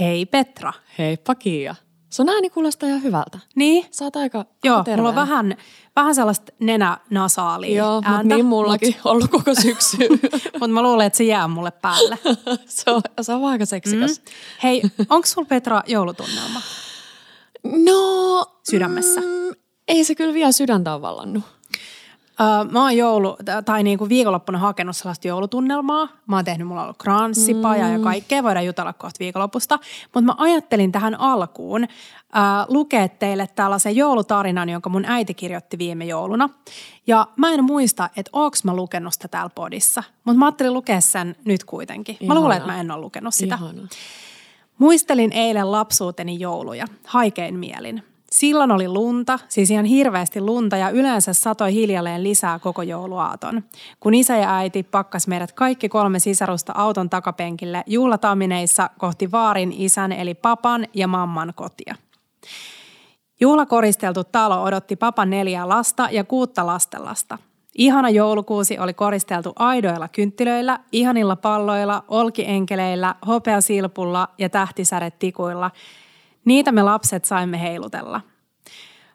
Hei Petra. Heippa Kiia. Sun ääni kuulostaa ihan hyvältä. Niin? Sä oot aika Joo, terveenä. mulla on vähän, vähän sellaista nenänasaalia Joo, mutta ääntä, niin mullakin ollut koko syksy. Mutta mä luulen, että se jää mulle päälle. se, on, se on aika seksikäs. Mm. Hei, onko sulla Petra joulutunnelma? No... Sydämessä? Mm, ei se kyllä vielä sydäntä ole vallannut. Uh, mä oon joulu, tai niinku viikonloppuna hakenut sellaista joulutunnelmaa. Mä oon tehnyt, mulla on ollut kranssipaja mm. ja kaikkea, voidaan jutella kohta viikonlopusta. Mutta mä ajattelin tähän alkuun uh, lukea teille tällaisen joulutarinan, jonka mun äiti kirjoitti viime jouluna. Ja mä en muista, että oonks mä lukenut sitä täällä podissa, mutta mä ajattelin lukea sen nyt kuitenkin. Mä Ihana. luulen, että mä en ole lukenut sitä. Ihana. Muistelin eilen lapsuuteni jouluja, haikein mielin. Silloin oli lunta, siis ihan hirveästi lunta ja yleensä satoi hiljalleen lisää koko jouluaaton. Kun isä ja äiti pakkas meidät kaikki kolme sisarusta auton takapenkille juhlatamineissa kohti vaarin isän eli papan ja mamman kotia. Juhlakoristeltu talo odotti papan neljää lasta ja kuutta lastenlasta. Ihana joulukuusi oli koristeltu aidoilla kynttilöillä, ihanilla palloilla, olkienkeleillä, hopeasilpulla ja tähtisäretikuilla. Niitä me lapset saimme heilutella.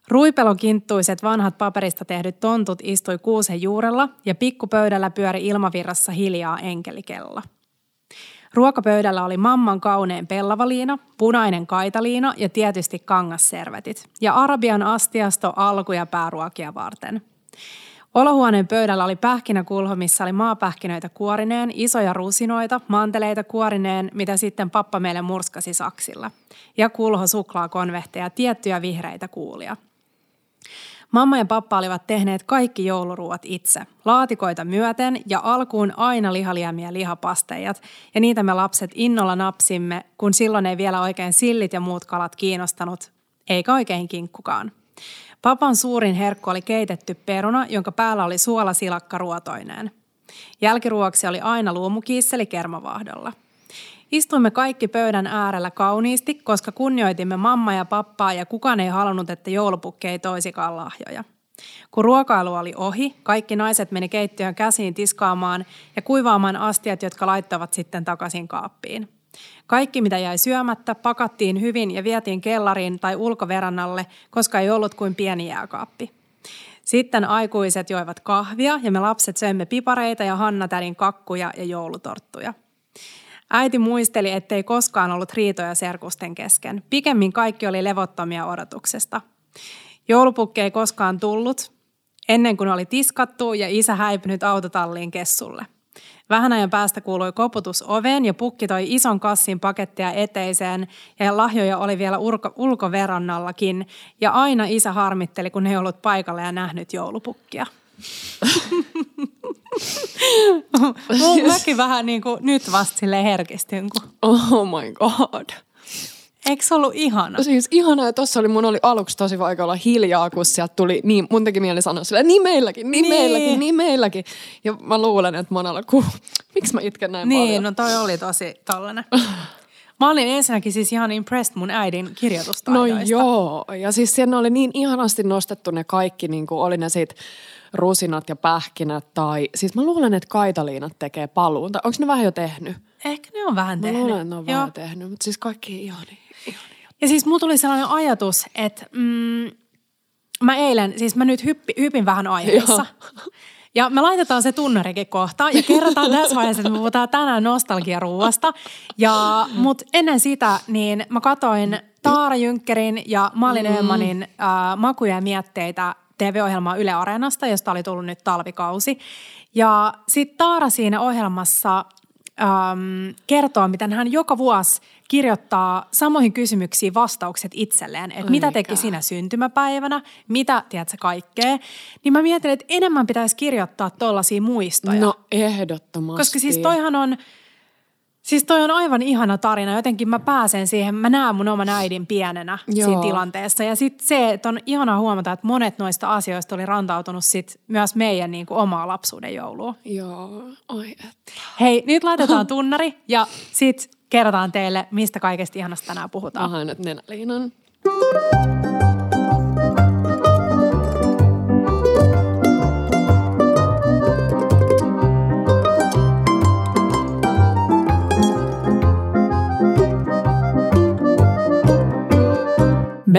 Ruipelon kinttuiset vanhat paperista tehdyt tontut istui kuusen juurella ja pikkupöydällä pyöri ilmavirrassa hiljaa enkelikella. Ruokapöydällä oli mamman kauneen pellavaliina, punainen kaitaliina ja tietysti kangasservetit. Ja arabian astiasto alku- ja pääruokia varten. Olohuoneen pöydällä oli pähkinäkulho, missä oli maapähkinöitä kuorineen, isoja rusinoita, manteleita kuorineen, mitä sitten pappa meille murskasi saksilla. Ja kulho suklaakonvehteja, tiettyjä vihreitä kuulia. Mamma ja pappa olivat tehneet kaikki jouluruuat itse, laatikoita myöten ja alkuun aina lihaliämiä lihapasteijat, ja niitä me lapset innolla napsimme, kun silloin ei vielä oikein sillit ja muut kalat kiinnostanut, eikä oikein kinkkukaan. Papan suurin herkku oli keitetty peruna, jonka päällä oli suolasilakka ruotoineen. Jälkiruoksi oli aina luomukiisseli kermavahdolla. Istuimme kaikki pöydän äärellä kauniisti, koska kunnioitimme mamma ja pappaa ja kukaan ei halunnut, että joulupukki ei toisikaan lahjoja. Kun ruokailu oli ohi, kaikki naiset meni keittiön käsiin tiskaamaan ja kuivaamaan astiat, jotka laittavat sitten takaisin kaappiin. Kaikki, mitä jäi syömättä, pakattiin hyvin ja vietiin kellariin tai ulkoverannalle, koska ei ollut kuin pieni jääkaappi. Sitten aikuiset joivat kahvia ja me lapset söimme pipareita ja Hanna-tädin kakkuja ja joulutorttuja. Äiti muisteli, ettei koskaan ollut riitoja serkusten kesken. Pikemmin kaikki oli levottomia odotuksesta. Joulupukki ei koskaan tullut, ennen kuin oli tiskattu ja isä häipynyt autotalliin kessulle. Vähän ajan päästä kuului koputus oveen ja pukki toi ison kassin pakettia eteiseen ja lahjoja oli vielä ulko- ulkoverannallakin. Ja aina isä harmitteli, kun ei ollut paikalla ja nähnyt joulupukkia. Mäkin vähän niin kuin nyt vasta silleen herkistyn. Kun... Oh my god. Eikö se ollut ihana? Siis ihanaa, että tossa oli, mun oli aluksi tosi vaikea olla hiljaa, kun sieltä tuli, niin mun teki mieli sanoa silleen, niin meilläkin, niin, Niin. niin. meilläkin, niin meilläkin. Ja mä luulen, että monella, ku, miksi mä itken näin Niin, paljon? no toi oli tosi tollanen. Mä olin ensinnäkin siis ihan impressed mun äidin No kirjoitustaidoista. joo, ja siis siellä oli niin ihanasti nostettu ne kaikki, niin kuin oli ne sit rusinat ja pähkinät tai, siis mä luulen, että kaitaliinat tekee paluun, tai onko ne vähän jo tehnyt? Ehkä ne on vähän Mä tehnyt. luulen, että ne on Joo. vähän tehnyt, mutta siis kaikki ihania. Ja siis mulla tuli sellainen ajatus, että mm, mä eilen, siis mä nyt hyppi, hypin vähän aiheessa. Ja me laitetaan se tunnarikin kohta ja kerrotaan tässä vaiheessa, että me puhutaan tänään nostalgiaruuasta. Ja, mut ennen sitä, niin mä katoin Taara Jynkkerin ja Malin mm. Öhmanin äh, makuja ja mietteitä TV-ohjelmaa Yle Areenasta, josta oli tullut nyt talvikausi. Ja sitten Taara siinä ohjelmassa äm, kertoo, miten hän joka vuosi kirjoittaa samoihin kysymyksiin vastaukset itselleen, että mitä teki sinä syntymäpäivänä, mitä, tiedätkö, kaikkea. Niin mä mietin, että enemmän pitäisi kirjoittaa tollaisia muistoja. No ehdottomasti. Koska siis toihan on, siis toi on aivan ihana tarina. Jotenkin mä pääsen siihen, mä näen mun oman äidin pienenä Joo. siinä tilanteessa. Ja sitten se, että on ihana huomata, että monet noista asioista oli rantautunut sit myös meidän niin kuin omaa lapsuuden joulua. Joo, oi että. Hei, nyt laitetaan tunnari ja sit kerrotaan teille, mistä kaikesta ihanasta tänään puhutaan. Aha, nyt nenäliinan.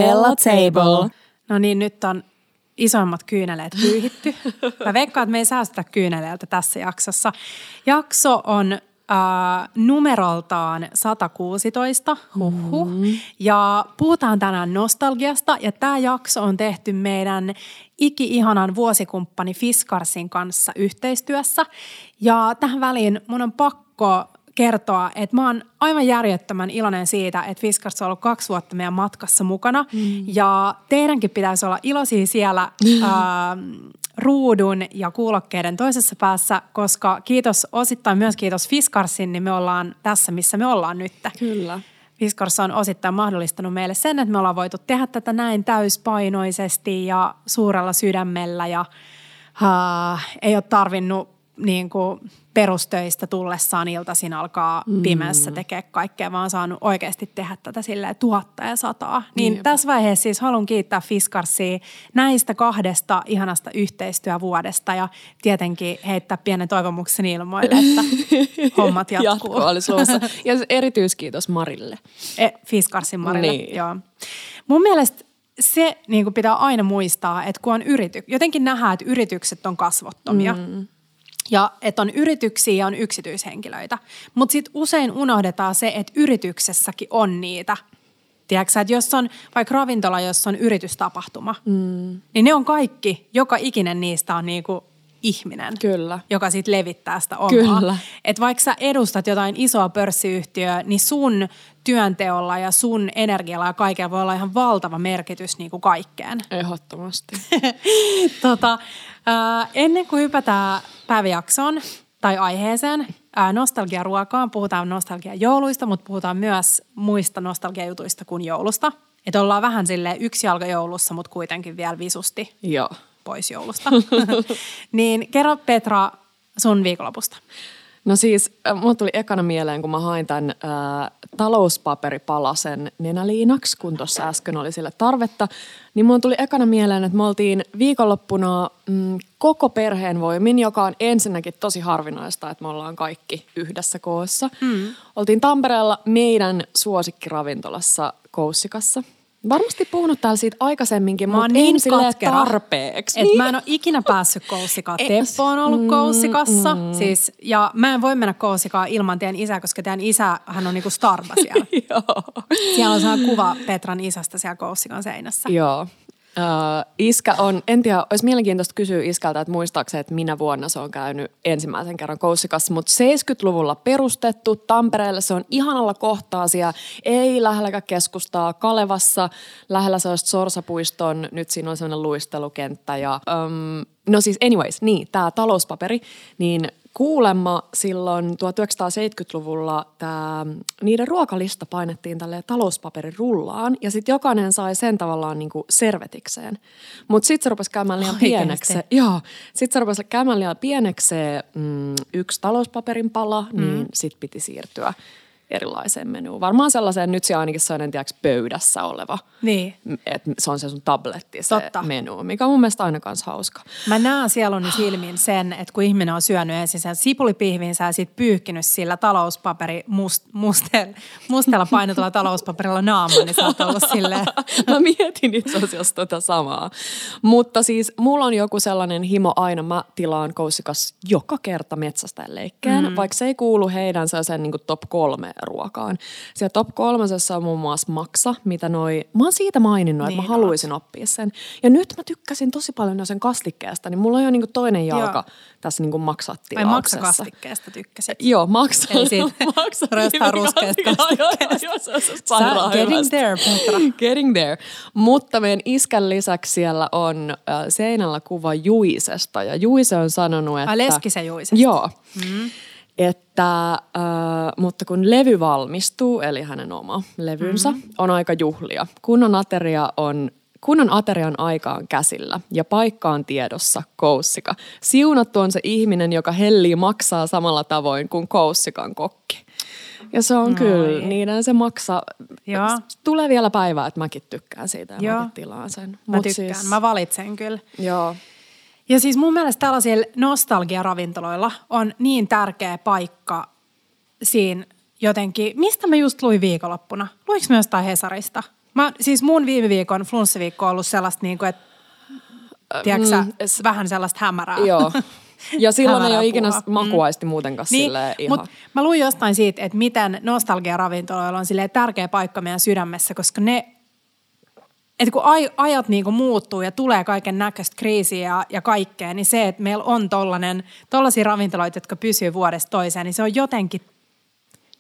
Bella Table. No niin, nyt on isoimmat kyyneleet pyyhitty. Mä veikkaan, että me ei säästetä kyyneleiltä tässä jaksossa. Jakso on äh, numeroltaan 116, huhhuh. Mm. Ja puhutaan tänään nostalgiasta ja tämä jakso on tehty meidän iki-ihanan vuosikumppani Fiskarsin kanssa yhteistyössä. Ja tähän väliin mun on pakko kertoa, että mä oon aivan järjettömän iloinen siitä, että Fiskars on ollut kaksi vuotta meidän matkassa mukana. Mm. Ja teidänkin pitäisi olla iloisia siellä mm. ää, ruudun ja kuulokkeiden toisessa päässä, koska kiitos osittain myös kiitos Fiskarsin, niin me ollaan tässä, missä me ollaan nyt. Kyllä. Fiskars on osittain mahdollistanut meille sen, että me ollaan voitu tehdä tätä näin täyspainoisesti ja suurella sydämellä ja uh, ei ole tarvinnut niin kuin perustöistä tullessaan iltaisin alkaa mm. pimeässä tekee kaikkea, vaan saanut oikeasti tehdä tätä silleen tuhatta ja sataa. Niin Jep. tässä vaiheessa siis haluan kiittää Fiskarsia näistä kahdesta ihanasta yhteistyövuodesta ja tietenkin heittää pienen toivomuksen ilmoille, että hommat jatkuu. Jatkuu olisi Ja erityiskiitos Marille. E, Fiskarsin Marille, niin. joo. Mun mielestä se niin pitää aina muistaa, että kun on yrity, jotenkin nähdään, että yritykset on kasvottomia. Mm ja että on yrityksiä ja on yksityishenkilöitä. Mutta sitten usein unohdetaan se, että yrityksessäkin on niitä. Tiedätkö että jos on vaikka ravintola, jossa on yritystapahtuma, mm. niin ne on kaikki, joka ikinen niistä on niinku ihminen, Kyllä. joka sitten levittää sitä omaa. Kyllä. Että vaikka sä edustat jotain isoa pörssiyhtiöä, niin sun työnteolla ja sun energialla ja kaikella voi olla ihan valtava merkitys niin kuin kaikkeen. Ehdottomasti. tota, äh, ennen kuin hypätään päiväjaksoon tai aiheeseen, nostalgiaruokaan, puhutaan nostalgiajouluista, mutta puhutaan myös muista nostalgiajutuista kuin joulusta. Että ollaan vähän sille yksi jalka joulussa, mutta kuitenkin vielä visusti. Joo pois joulusta. niin kerro Petra sun viikonlopusta. No siis, äh, mulla tuli ekana mieleen, kun mä hain tämän ää, äh, talouspaperipalasen nenäliinaksi, kun tuossa äsken oli sille tarvetta, niin mulla tuli ekana mieleen, että me oltiin viikonloppuna mm, koko perheen voimin, joka on ensinnäkin tosi harvinaista, että me ollaan kaikki yhdessä koossa. Mm. Oltiin Tampereella meidän suosikkiravintolassa Koussikassa – Varmasti puhunut täällä siitä aikaisemminkin, mutta niin tarpeeksi. Että niin. mä en ole ikinä päässyt koussikaan. Teppo on ollut mm, koussikassa. Mm. Siis, ja mä en voi mennä koussikaan ilman teidän isää, koska teidän isä, hän on niinku starba siellä. siellä on sellainen kuva Petran isästä siellä koussikan seinässä. Joo. Uh, iskä on, en tiedä, olisi mielenkiintoista kysyä iskältä, että muistaakseni, että minä vuonna se on käynyt ensimmäisen kerran Koussikassa, mutta 70-luvulla perustettu Tampereelle, se on ihanalla kohtaa siellä, ei lähelläkään keskustaa, Kalevassa, lähellä sellaista Sorsapuiston, nyt siinä on sellainen luistelukenttä ja um, No siis anyways, niin, tämä talouspaperi, niin kuulemma silloin 1970-luvulla tää, niiden ruokalista painettiin tälle talouspaperin rullaan ja sitten jokainen sai sen tavallaan niinku servetikseen. Mutta sitten se rupesi käymään liian pieneksi. Joo, sitten se rupesi käymään liian pieneksi mm, yksi talouspaperin pala, niin mm. sitten piti siirtyä erilaiseen menuun. Varmaan sellaiseen, nyt se ainakin sellainen tiedätkö, pöydässä oleva. Niin. Että se on se sun tabletti se Totta. menu, mikä on mun mielestä aina kanssa hauska. Mä näen sieluni silmin sen, että kun ihminen on syönyt ensin sen sipulipihvinsä ja sitten pyyhkinyt sillä talouspaperi must, mustel, mustella painetulla talouspaperilla naamaa, niin sä oot ollut silleen. mä mietin itse asiassa tota samaa. Mutta siis mulla on joku sellainen himo aina, mä tilaan koussikas joka kerta metsästä leikkeen, mm. vaikka se ei kuulu heidän sellaisen niin top kolme ruokaan. Siellä top kolmasessa on muun muassa maksa, mitä noi, mä oon siitä maininnut, niin että mä niin haluaisin oot. oppia sen. Ja nyt mä tykkäsin tosi paljon sen kastikkeesta, niin mulla on jo niinku toinen jalka Joo. tässä niinku maksattilauksessa. Ai maksakastikkeesta tykkäsit? Joo, maksa. Eli siitä maksa röstää ruskeasta kastikkeesta. Getting there, Petra. Getting there. Mutta meidän iskän lisäksi siellä on äh, seinällä kuva Juisesta ja Juise on sanonut, että... Ai Leskisen Juisesta. Joo. Mm että äh, mutta kun levy valmistuu, eli hänen oma levynsä, mm-hmm. on aika juhlia. Kunnon ateria on Kunnon aterian aika on käsillä ja paikka on tiedossa, koussika. Siunattu on se ihminen, joka hellii maksaa samalla tavoin kuin koussikan kokki. Ja se on no kyllä, niiden se maksaa. Joo. Tulee vielä päivää, että mäkin tykkään siitä ja Joo. mäkin tilaan sen. Mä Mut tykkään, siis, mä valitsen kyllä. Joo. Ja siis mun mielestä tällaisilla nostalgiaravintoloilla on niin tärkeä paikka siinä jotenkin, mistä mä just luin viikonloppuna? Luinko mä jostain Hesarista? Mä, siis mun viime viikon flunssiviikko on ollut sellaista, niin kuin, että tiedätkö, mm, es, vähän sellaista hämärää. Joo. Ja silloin ei ole ikinä makuaisti mm. muutenkaan niin, ihan. Mut mä luin jostain siitä, että miten nostalgia-ravintoloilla on tärkeä paikka meidän sydämessä, koska ne että kun ajat niin kuin muuttuu ja tulee kaiken näköistä kriisiä ja, ja kaikkea, niin se, että meillä on tollainen, tollaisia ravintoloita, jotka pysyy vuodesta toiseen, niin se on jotenkin,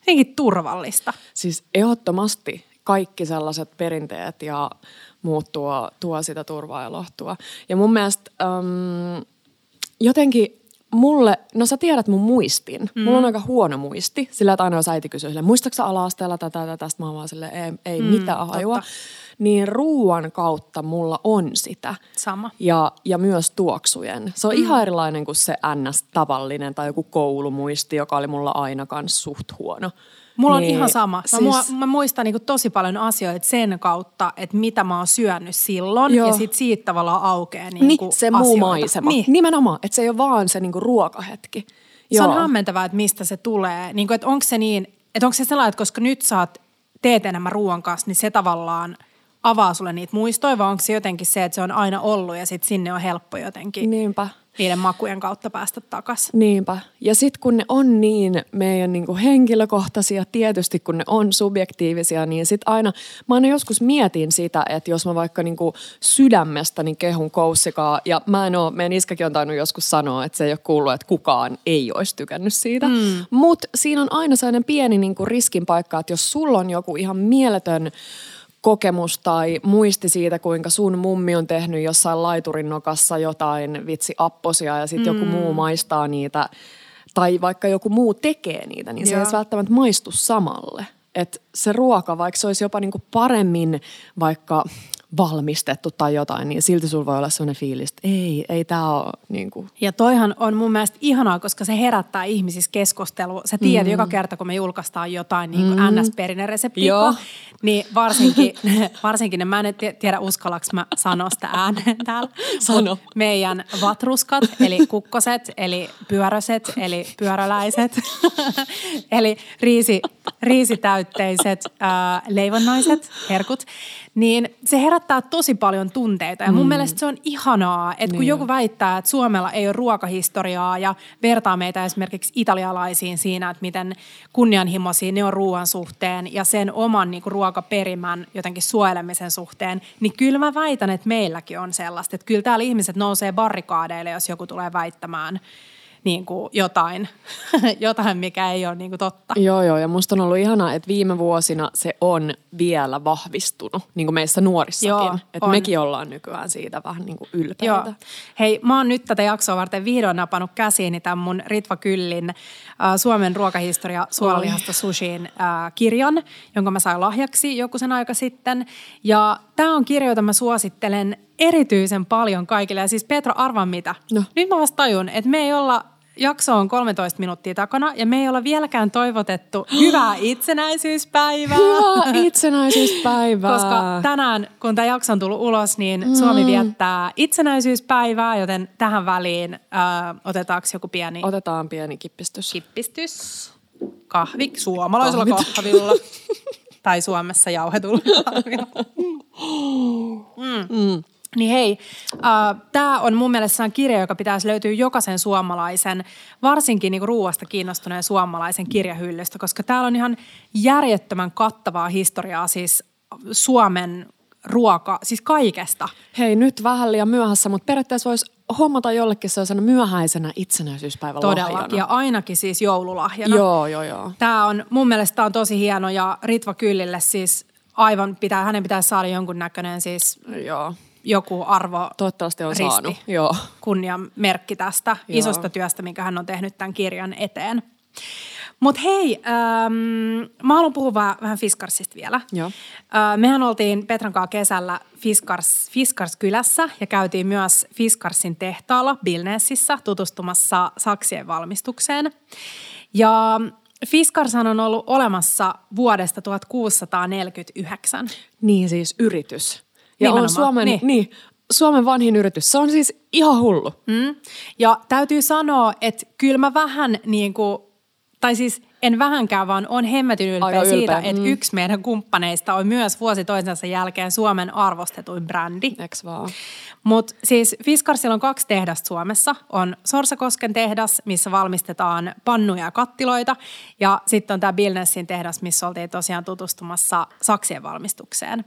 jotenkin turvallista. Siis ehdottomasti kaikki sellaiset perinteet ja muut tuo, tuo sitä turvaa ja lohtua. Ja mun mielestä äm, jotenkin mulle, no sä tiedät mun muistin. Mm. Mulla on aika huono muisti. Sillä, että aina jos äiti kysyy silleen, muistatko ala-asteella tätä, tätä, tästä mä vaan silleen, ei, ei mm, mitään hajua. Niin ruuan kautta mulla on sitä. Sama. Ja, ja myös tuoksujen. Se on mm. ihan erilainen kuin se ns-tavallinen tai joku koulumuisti, joka oli mulla aina kans suht huono. Mulla niin, on ihan sama. Mä, siis... mä muistan niin tosi paljon asioita sen kautta, että mitä mä oon syönyt silloin Joo. ja sit siitä tavallaan aukeaa niin niin, se asioita. muu maisema. Niin. Nimenomaan, että se ei ole vaan se niin ruokahetki. Joo. Se on hämmentävää, että mistä se tulee. Niin kuin, että onko se niin, että onko se sellainen, että koska nyt saat teet enemmän ruoan kanssa, niin se tavallaan avaa sulle niitä muistoja, vai onko se jotenkin se, että se on aina ollut ja sitten sinne on helppo jotenkin Niinpä niiden makujen kautta päästä takaisin. Niinpä. Ja sitten kun ne on niin meidän niinku henkilökohtaisia, tietysti kun ne on subjektiivisia, niin sitten aina, mä aina joskus mietin sitä, että jos mä vaikka niinku sydämestäni kehun koussikaa, ja mä en oo, meidän iskäkin on tainnut joskus sanoa, että se ei ole kuullut, että kukaan ei olisi tykännyt siitä. Mm. Mutta siinä on aina sellainen pieni niinku riskin paikka, että jos sulla on joku ihan mieletön kokemus tai muisti siitä, kuinka sun mummi on tehnyt jossain laiturin nokassa jotain vitsi apposia ja sitten mm. joku muu maistaa niitä tai vaikka joku muu tekee niitä, niin Joo. se ei välttämättä maistu samalle. Et se ruoka, vaikka se olisi jopa niinku paremmin vaikka valmistettu tai jotain, niin silti sulla voi olla sellainen fiilis, että ei, ei tämä ole niin kuin. Ja toihan on mun mielestä ihanaa, koska se herättää ihmisissä keskustelua. Sä tiedät mm. joka kerta, kun me julkaistaan jotain niin kuin mm. NS-perinen reseptiikko, niin varsinkin, varsinkin, mä en tiedä uskallaks mä sanoa sitä ääneen täällä. Sano. Meidän vatruskat, eli kukkoset, eli pyöröset, eli pyöräläiset, eli riisi, riisitäytteiset äh, leivonnaiset, herkut, niin se herättää tosi paljon tunteita. Ja mun mm. mielestä se on ihanaa, että kun niin. joku väittää, että Suomella ei ole ruokahistoriaa ja vertaa meitä esimerkiksi italialaisiin siinä, että miten kunnianhimoisia ne on ruoan suhteen ja sen oman niin kuin, ruokaperimän jotenkin suojelemisen suhteen, niin kyllä mä väitän, että meilläkin on sellaista. Että kyllä täällä ihmiset nousee barrikaadeille, jos joku tulee väittämään – niin kuin jotain, jotain, mikä ei ole niin kuin totta. Joo, joo. Ja musta on ollut ihanaa, että viime vuosina se on vielä vahvistunut, niin kuin meissä nuorissakin. Joo, että mekin ollaan nykyään siitä vähän niin kuin ylpeitä. Joo. Hei, mä oon nyt tätä jaksoa varten vihdoin napannut käsiini tämän mun Ritva Kyllin äh, Suomen ruokahistoria suolalihasta sushiin äh, kirjan, jonka mä sain lahjaksi joku sen aika sitten. Ja tämä on kirja, jota mä suosittelen erityisen paljon kaikille. Ja siis Petra, arvaa mitä? No. Nyt mä vasta tajun, että me ei olla jakso on 13 minuuttia takana ja me ei olla vieläkään toivotettu hyvää itsenäisyyspäivää. Hyvää itsenäisyyspäivää. Koska tänään, kun tämä jakso on tullut ulos, niin mm. Suomi viettää itsenäisyyspäivää, joten tähän väliin äh, otetaanko joku pieni... Otetaan pieni kippistys. Kippistys. Kahvi suomalaisella Kahvit. kahvilla. tai Suomessa jauhetulla kahvilla. Mm. Mm. Niin hei, äh, tämä on mun mielestä kirja, joka pitäisi löytyä jokaisen suomalaisen, varsinkin niinku ruuasta kiinnostuneen suomalaisen kirjahyllystä, koska täällä on ihan järjettömän kattavaa historiaa siis Suomen ruoka, siis kaikesta. Hei, nyt vähän liian myöhässä, mutta periaatteessa voisi hommata jollekin sellaisena myöhäisenä itsenäisyyspäivän Todellakin, lahjana. ja ainakin siis joululahjana. Joo, joo, joo. Tämä on, mun mielestä on tosi hieno, ja Ritva Kyllille siis aivan pitää, hänen pitää saada jonkun näköinen siis Joo joku arvo Toivottavasti on risti, saanut. Joo. kunnian merkki tästä Joo. isosta työstä, minkä hän on tehnyt tämän kirjan eteen. Mutta hei, ähm, mä haluan puhua vähän, vähän Fiskarsista vielä. Joo. Äh, mehän oltiin Petran kanssa kesällä Fiskars, Fiskars-kylässä ja käytiin myös Fiskarsin tehtaalla Bilnessissä tutustumassa saksien valmistukseen. Ja Fiskars on ollut olemassa vuodesta 1649. Niin siis yritys. Ja Nimenomaan. on Suomen, niin. Niin, Suomen vanhin yritys. Se on siis ihan hullu. Mm. Ja täytyy sanoa, että kyllä mä vähän niin kuin, tai siis en vähänkään, vaan on hemmetyn ylpeä, Aika ylpeä, siitä, että mm. yksi meidän kumppaneista on myös vuosi toisensa jälkeen Suomen arvostetuin brändi. Eks vaan? Mutta siis Fiskarsilla on kaksi tehdasta Suomessa. On Sorsakosken tehdas, missä valmistetaan pannuja ja kattiloita. Ja sitten on tämä Billnessin tehdas, missä oltiin tosiaan tutustumassa saksien valmistukseen.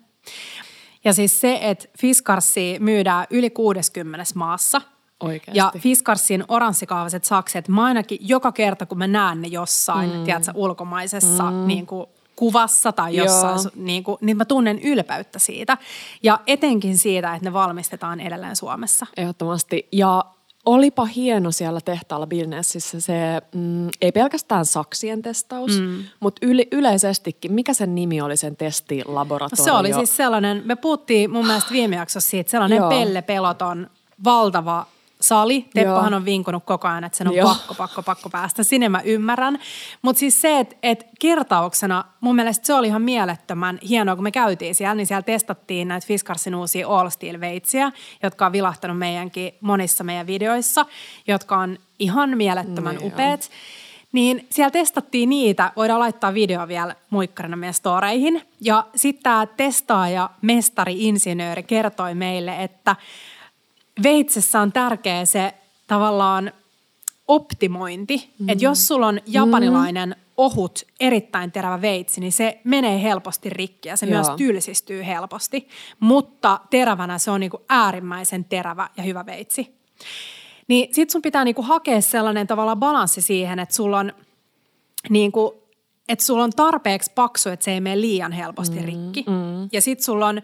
Ja siis se, että Fiskarsi myydään yli 60 maassa. Oikeasti. Ja Fiskarsin oranssikaaviset sakset, mä ainakin joka kerta, kun mä näen ne jossain, mm. tiedätkö, ulkomaisessa mm. niin kuin, kuvassa tai jossain, Joo. niin, kuin, niin mä tunnen ylpeyttä siitä. Ja etenkin siitä, että ne valmistetaan edelleen Suomessa. Ehdottomasti. Ja olipa hieno siellä tehtaalla Billnessissä se, mm, ei pelkästään saksien testaus, mm. mutta yle, yleisestikin. Mikä sen nimi oli sen testilaboratorio? Se oli siis sellainen, me puhuttiin mun mielestä viime jaksossa siitä, sellainen Joo. Pelle Peloton valtava sali. Teppohan Joo. on vinkunut koko ajan, että sen on Joo. pakko, pakko, pakko päästä. Sinne mä ymmärrän. Mutta siis se, että et kertauksena mun mielestä se oli ihan mielettömän hienoa, kun me käytiin siellä, niin siellä testattiin näitä Fiskarsin uusia All Steel veitsiä, jotka on vilahtanut meidänkin monissa meidän videoissa, jotka on ihan mielettömän Niin on. upeat. Niin siellä testattiin niitä, voidaan laittaa video vielä muikkarina meidän storeihin. Ja sitten tämä testaaja, mestari, insinööri kertoi meille, että veitsessä on tärkeä se tavallaan optimointi. Mm. Että jos sulla on japanilainen ohut, erittäin terävä veitsi, niin se menee helposti rikki ja se Joo. myös tylsistyy helposti. Mutta terävänä se on niinku äärimmäisen terävä ja hyvä veitsi. Niin sit sun pitää niinku hakea sellainen tavallaan balanssi siihen, että sulla on niinku, että sulla on tarpeeksi paksu, että se ei mene liian helposti rikki. Mm. Ja sit sulla on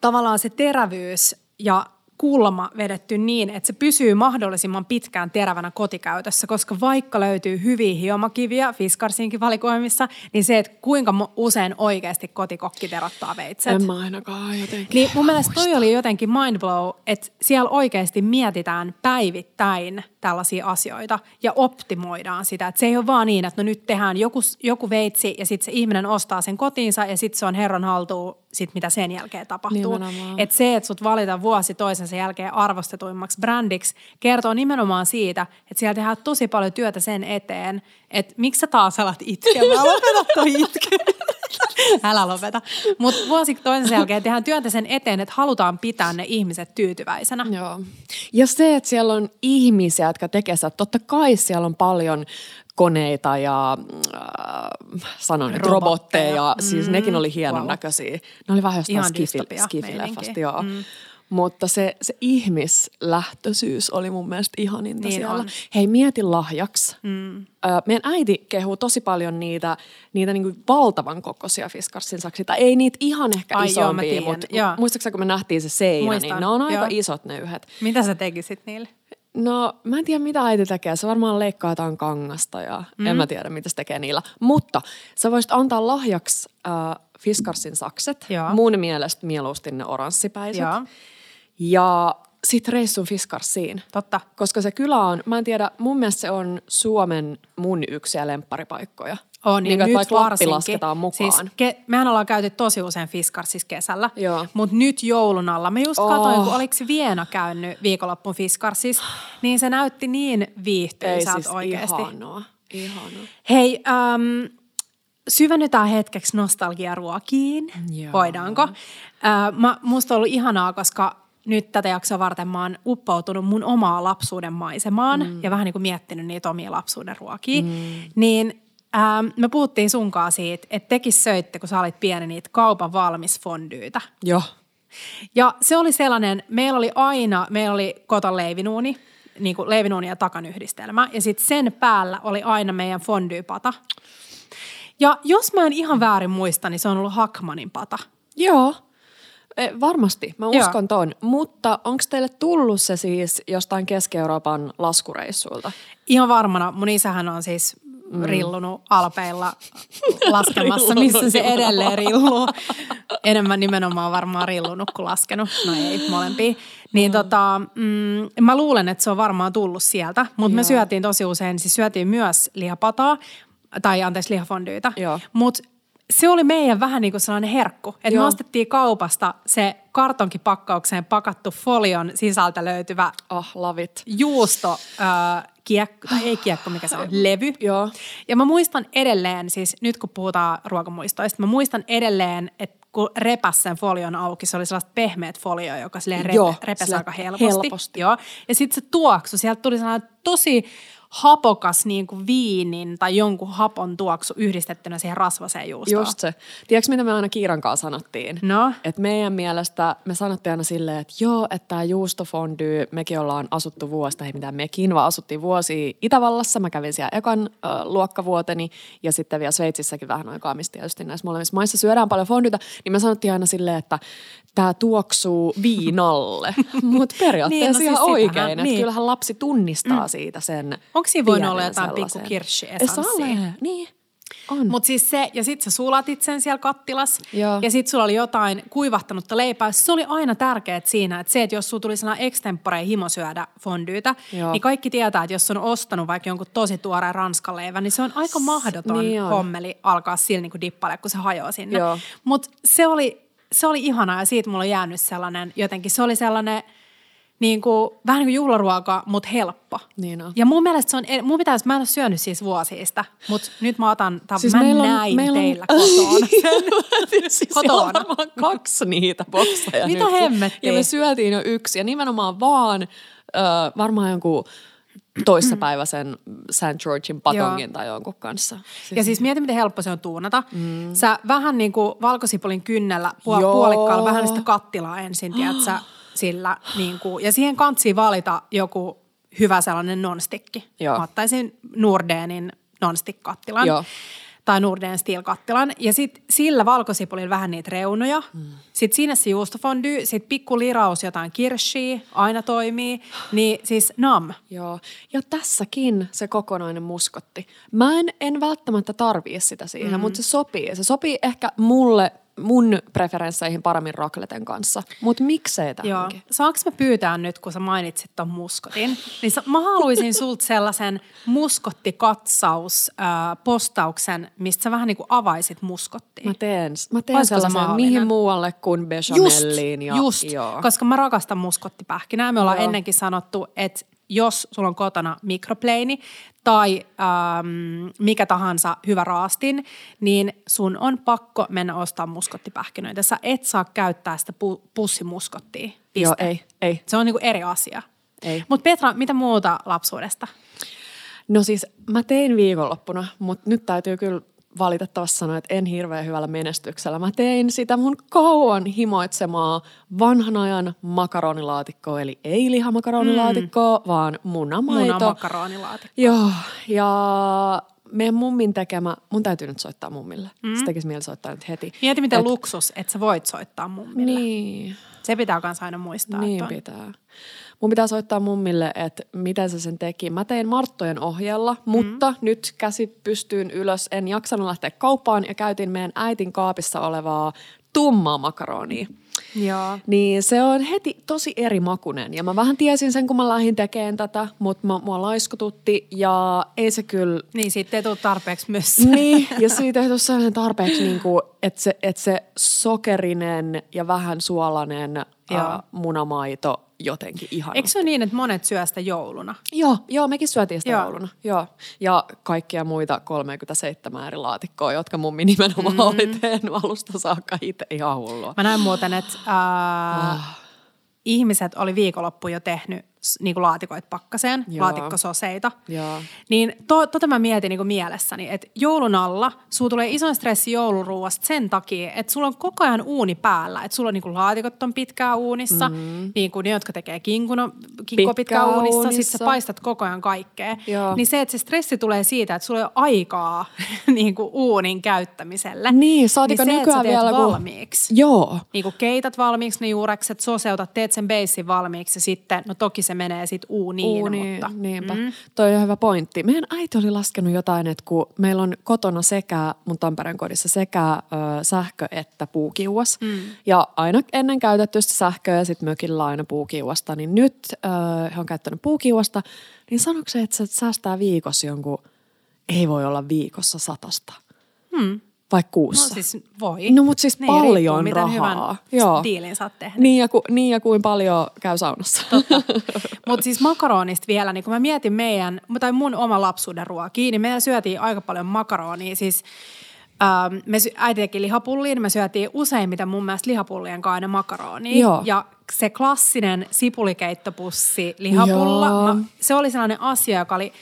tavallaan se terävyys ja kulma vedetty niin, että se pysyy mahdollisimman pitkään terävänä kotikäytössä, koska vaikka löytyy hyviä hiomakiviä Fiskarsinkin valikoimissa, niin se, että kuinka usein oikeasti kotikokki terottaa veitset. En mä ainakaan jotenkin. Niin mun mielestä toi oli jotenkin mind blow, että siellä oikeasti mietitään päivittäin tällaisia asioita ja optimoidaan sitä. Että se ei ole vaan niin, että no nyt tehdään joku, joku veitsi ja sitten se ihminen ostaa sen kotiinsa ja sitten se on herran haltuun sit mitä sen jälkeen tapahtuu. Nimenomaan. Että se, että sut valitaan vuosi toisensa jälkeen arvostetuimmaksi brändiksi, kertoo nimenomaan siitä, että siellä tehdään tosi paljon työtä sen eteen, että miksi sä taas alat itkemään? Lopeta toi. Älä lopeta. Mutta vuosi toisensa jälkeen tehdään työtä sen eteen, että halutaan pitää ne ihmiset tyytyväisenä. Joo. Ja se, että siellä on ihmisiä, jotka tekee sitä, totta kai siellä on paljon koneita ja äh, sanon Robotteja. robotteja, siis Mm. nekin oli hienon Wow. näköisiä. Ne oli vähän jostain skifi, skifileffasta, joo. Mm. Mutta se, se ihmislähtöisyys oli mun mielestä ihaninta Niin siellä. on. Hei, mieti lahjaksi. Mm. Ö, meidän äiti kehuu tosi paljon niitä, niitä niinku valtavan kokoisia Fiskarsin saksia. Tai ei niitä ihan ehkä Ai joo, isompia, tiedän, mutta joo. muistaakseni kun me nähtiin se seinä, Muistan, niin ne on aika joo. isot ne yhdet. Mitä sä tekisit niille? No, mä en tiedä mitä äiti tekee. Se varmaan leikkaa jotain kangasta ja mm. en mä tiedä mitä se tekee niillä. Mutta sä voisit antaa lahjaksi äh, Fiskarsin sakset. Joo. Mun mielestä mieluusti ne oranssipäiset. Joo, Ja sit reissun Fiskarsiin. totta. Koska se kylä on, mä en tiedä, mun mielestä se on Suomen mun yksiä lempparipaikkoja. On, niin, niin nyt varsinkin. lasketaan mukaan. Siis ke, mehän ollaan käyty tosi usein Fiskarsissa kesällä, Joo. mutta nyt joulun alla. Mä just Oh. katsoin, kun oliko se Viena käynyt viikonloppun Fiskarsissa, niin se näytti niin viihtyisältä siis oikeasti. ihanoa. Ihanoa. Hei, ähm, syvennytään hetkeksi nostalgiaruokiin. Joo. Voidaanko? Äh, mä, musta on ollut ihanaa, koska nyt tätä jaksoa varten mä oon uppoutunut mun omaa lapsuuden maisemaan mm. ja vähän niin kuin miettinyt niitä omia lapsuuden ruokia. Mm. Niin ähm, me puhuttiin sunkaan siitä, että tekis söitte, kun sä olit pieni, niitä kaupan valmis fondyytä. Joo. Ja se oli sellainen, meillä oli aina, meillä oli koton leivinuuni, niin kuin leivinuuni ja takanyhdistelmä. Ja sitten sen päällä oli aina meidän fondyypata. Ja jos mä en ihan väärin muista, niin se on ollut Hackmanin pata. Joo. E, varmasti, mä Joo. uskon ton. Mutta onko teille tullut se siis jostain Keski-Euroopan laskureissuilta? Ihan varmana, mun isähän on siis rillunut alpeilla laskemassa, missä se edelleen rilluu. Enemmän nimenomaan varmaan rillunut kuin laskenut. No ei, molempia. Niin tota, mm, mä luulen, että se on varmaan tullut sieltä, mutta me syötiin tosi usein, siis syötiin myös lihapataa, tai anteeksi lihafondyytä. Mutta se oli meidän vähän niin kuin sellainen herkku. Että me ostettiin kaupasta se kartonkipakkaukseen pakattu folion sisältä löytyvä Oh, love it. juusto äh, kiekko, tai ei kiekko, mikä se on, levy. Joo. Ja mä muistan edelleen, siis nyt kun puhutaan ruokamuistoista, mä muistan edelleen, että kun repäs sen folion auki, se oli sellaista pehmeät folio, joka silleen repe, Joo, repesi sille aika helposti. helposti. Joo. Ja sitten se tuoksu, sieltä tuli sellainen tosi hapokas niin kuin viinin tai jonkun hapon tuoksu yhdistettynä siihen rasvaseen juustoon. Just se. Tiedätkö, mitä me aina Kiiran kanssa sanottiin? No? Et meidän mielestä me sanottiin aina silleen, että joo, että tämä juustofondy, mekin ollaan asuttu vuosi, tai ei mitään mekin, vaan asuttiin vuosi Itävallassa. Mä kävin siellä ekan äh, luokkavuoteni ja sitten vielä Sveitsissäkin vähän aikaa, mistä tietysti näissä molemmissa maissa syödään paljon fondyta. Niin me sanottiin aina silleen, että tämä tuoksuu viinalle. Mutta periaatteessa Niin, no ihan siis oikein, sitähän, että niin. kyllähän lapsi tunnistaa siitä sen Onko siinä voinut olla jotain pikku ole, niin. On. Mutta siis se, ja sit sä sulatit sen siellä kattilas, Joo. ja sit sulla oli jotain kuivahtanutta leipää. Se oli aina tärkeää siinä, että se, että jos sulla tuli sellainen extempore himo syödä fondyytä, Joo. niin kaikki tietää, että jos on ostanut vaikka jonkun tosi tuoreen ranskan leivän, niin se on aika mahdoton niin on. hommeli alkaa sillä niin dippaile, kun se hajoaa sinne. Mutta se oli, se oli ihanaa, ja siitä mulla on jäänyt sellainen, jotenkin se oli sellainen, niin kuin, vähän niin kuin juhlaruoka, mutta helppo. Niin on. Ja mun mielestä se on, mun pitäisi, mä en ole syönyt siis vuosista, mutta nyt mä otan, tai Siis mä meillä on- näin meillä on- teillä kotona. siis Kotona. On varmaan kaksi niitä bokseja Mitä hemmettiä? Ja me syötiin jo yksi ja nimenomaan vaan äh, varmaan jonkun toissapäiväisen St. Georgein patongin Joo. tai jonkun kanssa. Ja siis mieti, miten helppo se on tuunata. Mm. Sä vähän niin kuin valkosipulin kynnellä puol- puolikkaalla vähän sitä kattilaa ensin, tiedätkö, sillä niin kuin, ja siihen kantsiin valita joku hyvä sellainen nonstikki. Joo. Mä ottaisin Nordeenin nonstick-kattilan. Joo. Tai Nordeen Steel-kattilan. Ja sitten sillä valkosipulilla vähän niitä reunoja. Mm. Sitten siinä se juustofondy, sitten pikku liraus jotain kirshia, aina toimii. Niin siis nam. Joo, ja tässäkin se kokonainen muskotti. Mä en, en välttämättä tarvii sitä siihen, mm. mutta se sopii. Se sopii ehkä mulle, mun preferensseihin paremmin rakleten kanssa. Mutta miksei Joo. tähänkin? Saanko mä pyytää nyt, kun sä mainitsit ton muskotin, niin sa- mä haluaisin sulta sellaisen muskottikatsaus äh, postauksen, mistä sä vähän niin kuin avaisit muskottiin. Mä teen, mä teen Olisiko se sellaisen mahdollinen? mihin muualle kuin bechamelliin. Ja, just, joo. koska mä rakastan muskottipähkinää. Me ollaan Joo. ennenkin sanottu, että jos sulla on kotona mikropleini tai ähm, mikä tahansa hyvä raastin, niin sun on pakko mennä ostamaan muskottipähkinöitä. Sä et saa käyttää sitä pu- pussimuskottia. Piste. Joo, ei, ei. Se on niinku eri asia. Ei. Mutta Petra, mitä muuta lapsuudesta? No siis mä tein viikonloppuna, mutta nyt täytyy kyllä valitettavasti sanoa, että en hirveän hyvällä menestyksellä. Mä tein sitä mun kauan himoitsemaa vanhan ajan makaronilaatikkoa, eli ei lihamakaroniilaatikkoa, mm. vaan munamaito. Munamakaronilaatikko. Joo, ja meidän mummin tekemä, mun täytyy nyt soittaa mummille. Mm. Se tekisi mieli soittaa nyt heti. Mieti, miten Et- luksus, että sä voit soittaa mummille. Niin. Se pitää myös aina muistaa. Niin että on. pitää. Mun pitää soittaa mummille, että miten se sen teki. Mä tein Marttojen ohjella, mutta mm. nyt käsi pystyyn ylös. En jaksanut lähteä kauppaan ja käytin meidän äitin kaapissa olevaa tummaa makaronia. Joo. Niin se on heti tosi eri makunen. Ja mä vähän tiesin sen, kun mä lähdin tekemään tätä, mutta mä, mua laiskotutti ja ei se kyllä Niin, siitä ei tule tarpeeksi myös. niin, ja siitä ei tule sellainen tarpeeksi, niin kuin, että, se, että se sokerinen ja vähän suolainen ää, munamaito jotenkin ihana. Eikö se ole niin, että monet syö sitä jouluna? Joo, joo, mekin syötiin sitä Joo. jouluna. Joo. Ja kaikkia muita 37 eri laatikkoa, jotka mummi nimenomaan mm-hmm. oli tehnyt alusta saakka itse ihan hullua. Mä näin muuten, että ää, Ah. ihmiset oli viikonloppu jo tehnyt s- niinku laatikoit pakkaseen, Joo. laatikkososeita. Joo. Niin to, tota mä mietin niinku mielessäni, että joulun alla sulla tulee isoin stressi jouluruuasta sen takia, että sulla on koko ajan uuni päällä. Että sulla on niinku laatikot on pitkään uunissa, mm-hmm. niin kuin ne, jotka tekee kinkuna, kinkkoa pitkään uunissa, uunissa. sä paistat koko ajan kaikkea. Joo. Niin se, että se stressi tulee siitä, että sulla ei ole aikaa niinku uunin käyttämiselle. Niin, saatika niin se, nykyään että sä vielä, kun- valmiiksi Joo. niin kuin keitat valmiiksi ne juurekset, soseutat, teet sen beissin valmiiksi ja sitten, no toki se menee sitten uuniin, Uuni, mutta... niinpä. Mm. Toi on hyvä pointti. Meidän äiti oli laskenut jotain, että kun meillä on kotona sekä mun Tampereen kodissa sekä ö, sähkö että puukiuas. Mm. Ja aina ennen käytetty sitä sähköä ja sitten mökillä aina puukiuasta, niin nyt ö, he on käyttänyt puukiuasta, niin sanoiko se, että se säästää viikossa jonkun, ei voi olla viikossa satasta. Hmm. Vai No kuussa? siis voi. No, mut siis Niin, riippuu, paljon miten rahaa. hyvän Joo. diilin saat tehdä. Niin ja, ku, niin ja kuin paljon käy saunassa. Mutta siis makaronista vielä, niin kun mä mietin meidän, tai mun oma lapsuuden ruokia, niin meillä syötiin aika paljon makaronia. Siis ähm, me sy- äiti teki lihapulliin, me syötiin useimmiten mun mielestä lihapullien kanssa aina makaronia. Joo. Ja se klassinen sipulikeittopussi lihapulla, Joo. mä, se oli sellainen asia, joka oli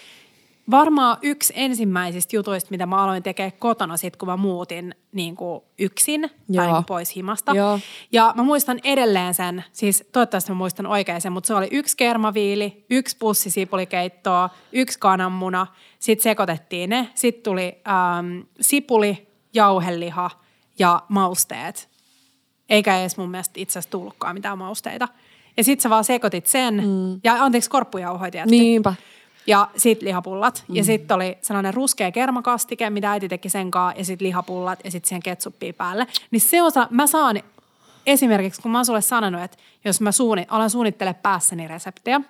varmaan yksi ensimmäisistä jutuista, mitä mä aloin tekemään kotona sit, kun mä muutin niin kuin yksin tai Joo. niin kuin pois himasta. Joo. Ja mä muistan edelleen sen, siis toivottavasti mä muistan oikein sen, mutta se oli yksi kermaviili, yksi pussi sipulikeittoa, yksi kananmuna, sitten sekoitettiin ne, sitten tuli ähm, sipuli, jauheliha ja mausteet. Eikä edes mun mielestä itse asiassa tullutkaan mitään mausteita. Ja sitten sä vaan sekoitit sen, mm. ja anteeksi, korppujauhoja tietysti. Niinpä. Ja sitten lihapullat. Mm. Ja sitten oli sellainen ruskea kermakastike, mitä äiti teki sen kanssa, ja sitten lihapullat, ja sitten siihen ketsuppia päälle. Niin se osa, mä saan esimerkiksi, kun mä oon sulle sanonut, että jos mä suuni, alan suunnittele päässäni reseptejä,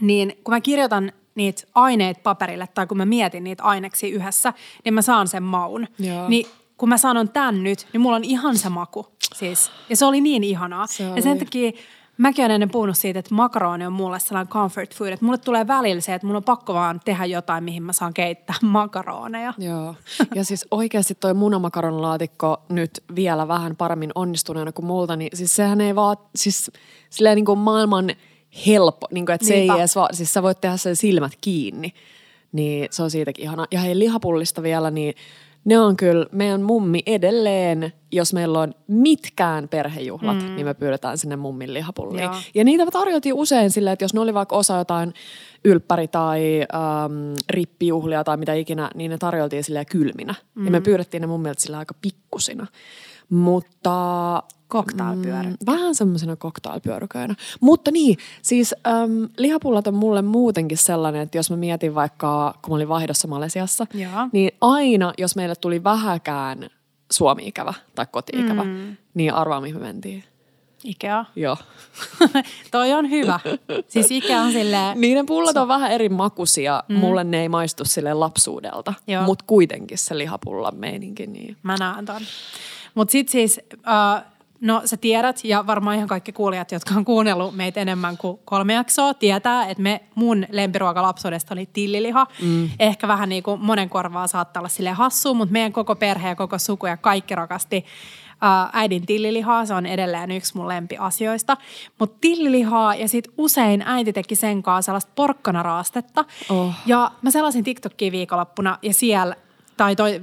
niin kun mä kirjoitan niitä aineita paperille, tai kun mä mietin niitä aineksia yhdessä, niin mä saan sen maun. Joo. Niin kun mä sanon tän nyt, niin mulla on ihan se maku. Siis. Ja se oli niin ihanaa. Se Ja sen oli. takia mäkin olen ennen puhunut siitä, että makaroni on mulle sellainen comfort food. Että mulle tulee välillä se, että mun on pakko vaan tehdä jotain, mihin mä saan keittää makaroneja. Joo. Ja siis oikeasti toi munamakaronilaatikko nyt vielä vähän paremmin onnistuneena kuin multa, niin siis sehän ei vaan, siis silleen niin kuin maailman helppo, niin kuin, että se Niinpä. ei edes vaan, siis sä voit tehdä sen silmät kiinni. Niin se on siitäkin ihana. Ja hei lihapullista vielä, niin ne on kyllä meidän mummi edelleen, jos meillä on mitkään perhejuhlat, mm. niin me pyydetään sinne mummin lihapulliin. Joo. Ja niitä tarjottiin usein silleen, että jos ne oli vaikka osa jotain ylppäri- tai ähm, rippijuhlia tai mitä ikinä, niin ne tarjoltiin silleen kylminä. Mm. Ja me pyydettiin ne mun mielestä sillä aika pikkusina. Mutta Cocktailpyörykkä. Mm, vähän semmoisena cocktailpyöryköinä. Mutta niin, siis äm, lihapullat on mulle muutenkin sellainen, että jos mä mietin vaikka, kun mä olin vaihdossa Malesiassa, Joo. niin aina, jos meille tuli vähäkään Suomi-ikävä tai koti-ikävä, mm. niin arvaa, mihin me mentiin. Ikea. Joo. Toi on hyvä. Siis Ikea on silleen, Niiden pullat on vähän eri makuisia. Mm. Mulle ne ei maistu sille lapsuudelta, mutta kuitenkin se lihapullan meininki. Niin. Mä näen ton. Mutta sitten siis, äh, no sä tiedät ja varmaan ihan kaikki kuulijat, jotka on kuunnellut meitä enemmän kuin kolme jaksoa, tietää, että me, mun lempiruoka lapsuudesta oli tilliliha. Mm. Ehkä vähän niin kuin monen korvaa saattaa olla sille hassu, mutta meidän koko perhe ja koko suku ja kaikki rakasti äh, äidin tillilihaa. Se on edelleen yksi mun lempiasioista. Mutta tillilihaa ja sitten usein äiti teki sen kanssa sellaista porkkanaraastetta. Oh. Ja mä selasin TikTokia viikonloppuna ja siellä, tai toi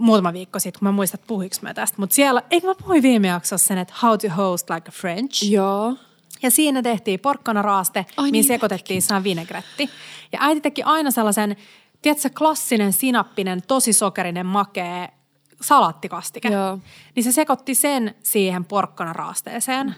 muutama viikko sitten, kun mä muistan, että puhuinko mä tästä, mutta siellä, eikö mä puhuin viime jaksossa sen, että how to host like a French. Joo. Ja siinä tehtiin porkkanaraaste, Ai mihin niin sekoitettiin saan vinegretti. Ja äiti teki aina sellaisen, tiedätkö, klassinen sinappinen, tosi sokerinen, makea salaattikastike. Joo. Niin se sekoitti sen siihen porkkanaraasteeseen.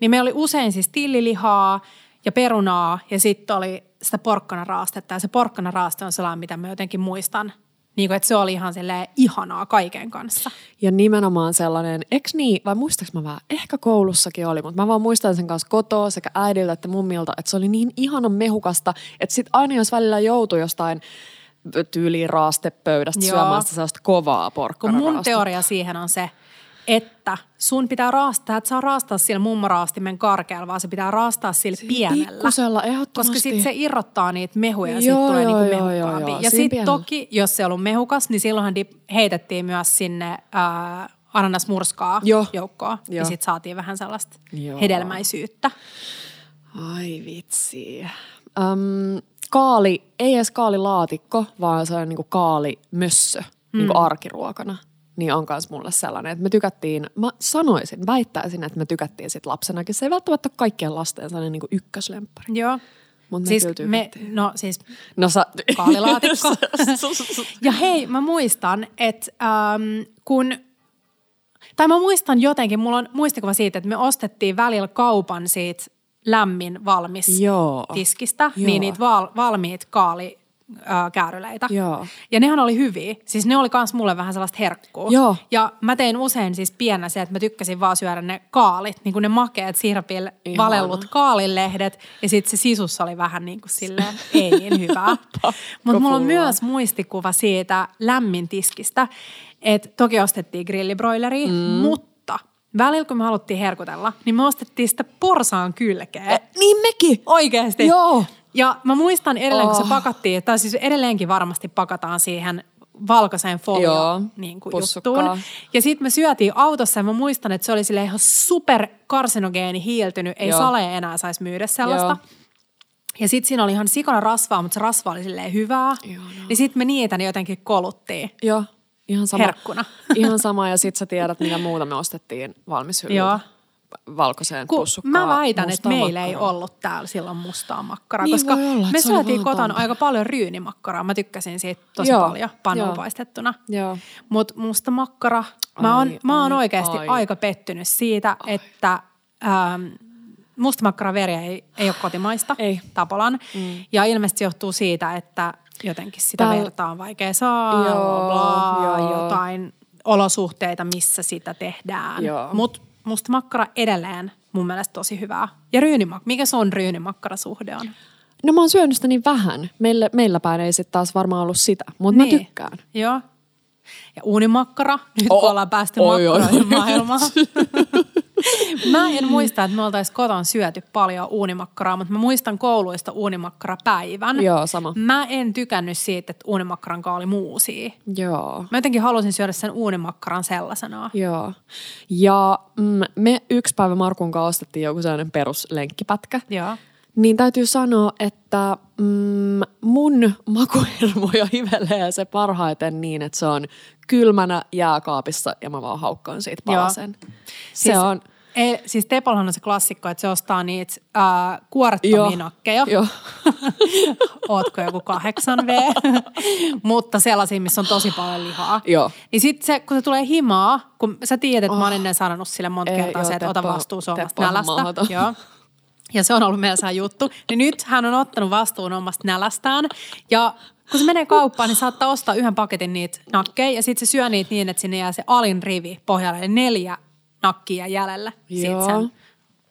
Niin meillä oli usein siis tillilihaa ja perunaa ja sitten oli sitä porkkanaraastetta. Ja se porkkanaraaste on sellainen, mitä mä jotenkin muistan. Niin kuin, että se oli ihan silleen ihanaa kaiken kanssa. Ja nimenomaan sellainen, eks niin, vai muistaaks mä vähän, ehkä koulussakin oli, mutta mä vaan muistan sen kanssa kotoa sekä äidiltä että mummilta, että se oli niin ihanan mehukasta, että sit aina jos välillä joutui jostain tyyliin raastepöydästä Joo. syömään sitä sellaista kovaa Kun porkkanaraastetta. mun teoria siihen on se, että sun pitää raastaa, että saa raastaa sillä mummaraastimen karkealla, vaan se pitää raastaa sillä pienellä. Pikkusella, ehdottomasti. Koska sitten se irrottaa niitä mehuja ja Joo, siitä tulee joo, niinku joo, joo, joo. Ja sitten pienellä. toki, jos se on ollut mehukas, niin silloinhan dip, heitettiin myös sinne ää, ananasmurskaa Joo. joukkoon. Ja sitten saatiin vähän sellaista Joo. hedelmäisyyttä. Ai vitsi. Öm, kaali, ei edes kaalilaatikko, vaan se on niinku kaalimössö mm. niinku arkiruokana. Niin on myös mulle sellainen, että me tykättiin, mä sanoisin, väittäisin, että me tykättiin sit lapsenakin. Se ei välttämättä ole kaikkien lasten sellainen niinku ykköslemppari. Joo. Mut me siis me, tykättiin. no siis No sä... kaalilaatikko. ja hei, mä muistan, että ähm, kun, tai mä muistan jotenkin, mulla on muistikuva siitä, että me ostettiin välillä kaupan siitä lämmin valmis Joo. tiskistä, Joo. niin niitä val, valmiit kaali äh, kääryleitä. Joo. Ja nehän oli hyviä. Siis ne oli kans mulle vähän sellaista herkkua. Joo. Ja mä tein usein siis pienä se, että mä tykkäsin vaan syödä ne kaalit, niin kuin ne makeat sirpillä valellut kaalilehdet. Ja sitten se sisussa oli vähän niin kuin silleen, ei niin hyvää. Mutta mulla on myös muistikuva siitä lämmin tiskistä, että toki ostettiin grillibroileria, mm. mutta välillä kun me haluttiin herkutella, niin me ostettiin sitä porsaan kylkeä. Niin mekin. Oikeasti. Joo. Ja mä muistan edelleen, kun se Oh. pakattiin, tai siis edelleenkin varmasti pakataan siihen valkoiseen folio Joo, niin kuin juttuun. Ja sitten me syötiin autossa ja mä muistan, että se oli sille ihan super karsinogeeni hiiltynyt. Ei Joo. sale enää saisi myydä sellaista. Joo. Ja sitten siinä oli ihan sikana rasvaa, mutta se rasva oli silleen hyvää. Ihanaa. Niin sitten me niitä niin jotenkin koluttiin. Joo, ihan sama. Herkkuna. Ihan sama ja sit sä tiedät, mitä muuta me ostettiin valmishyllyltä. Joo. Valkoiseen Kun pussukkaan. mä väitän, että meillä ei ollut täällä silloin mustaa makkaraa, Niin koska olla, me syötiin vaan kotona aika paljon ryynimakkaraa. Mä tykkäsin siitä tosi Joo, paljon joo. paistettuna. Mutta musta makkara, mä oon, Ai, mä oon ai, oikeasti ai. aika pettynyt siitä, että ähm, musta makkara veriä ei, ei ole kotimaista, Ei. Tapolan. Mm. Ja ilmeisesti se johtuu siitä, että jotenkin sitä Täällä- vertaa on vaikea saada, Joo, bla, joo. jotain olosuhteita, missä sitä tehdään. Mutta musta makkara edelleen mun mielestä tosi hyvää. Ja ryynimak- mikä se on ryynimakkarasuhde on? No mä oon syönyt sitä niin vähän. Meillä, meillä päin ei sit taas varmaan ollut sitä, mutta Niin. mä tykkään. Joo. Ja uunimakkara, nyt Oh, ollaan päästy oi, makkaroihin maailmaan. mä en muista, että me oltaisiin kotona syöty paljon uunimakkaraa, mutta mä muistan kouluista uunimakkarapäivän. Joo, sama. Mä en tykännyt siitä, että uunimakkaran oli muusia. Joo. Mä jotenkin halusin syödä sen uunimakkaran sellaisenaan. Joo. Ja mm, me yksi päivä Markun kanssa ostettiin joku sellainen peruslenkkipätkä. Joo. Niin täytyy sanoa, että mm, mun makuhermoja hivelee se parhaiten niin, että se on kylmänä jääkaapissa ja mä vaan haukkaan siitä Joo. palasen. Se Siis- on, Ei, siis Tepolhan on se klassikko, että se ostaa niitä äh, kuorettomia nakkeja. Joo. Ootko joku 8V? Mutta sellaisia, missä on tosi paljon lihaa. Joo. Niin sit se, kun se tulee himaa, kun sä tiedät, että mä oon ennen sanonut sille monta Oh. Ei, kertaa joo, se, että ota Teppo- vastuun omasta Teppo on nälästä. Joo. Ja se on ollut meillä juttu. Niin nyt hän on ottanut vastuun omasta nälästään. Ja kun se menee kauppaan, niin saattaa ostaa yhden paketin niitä nakkeja. Ja sitten se syö niitä niin, että sinne jää se alin rivi pohjalle. Eli neljä nakkia jäljellä. Joo. sen,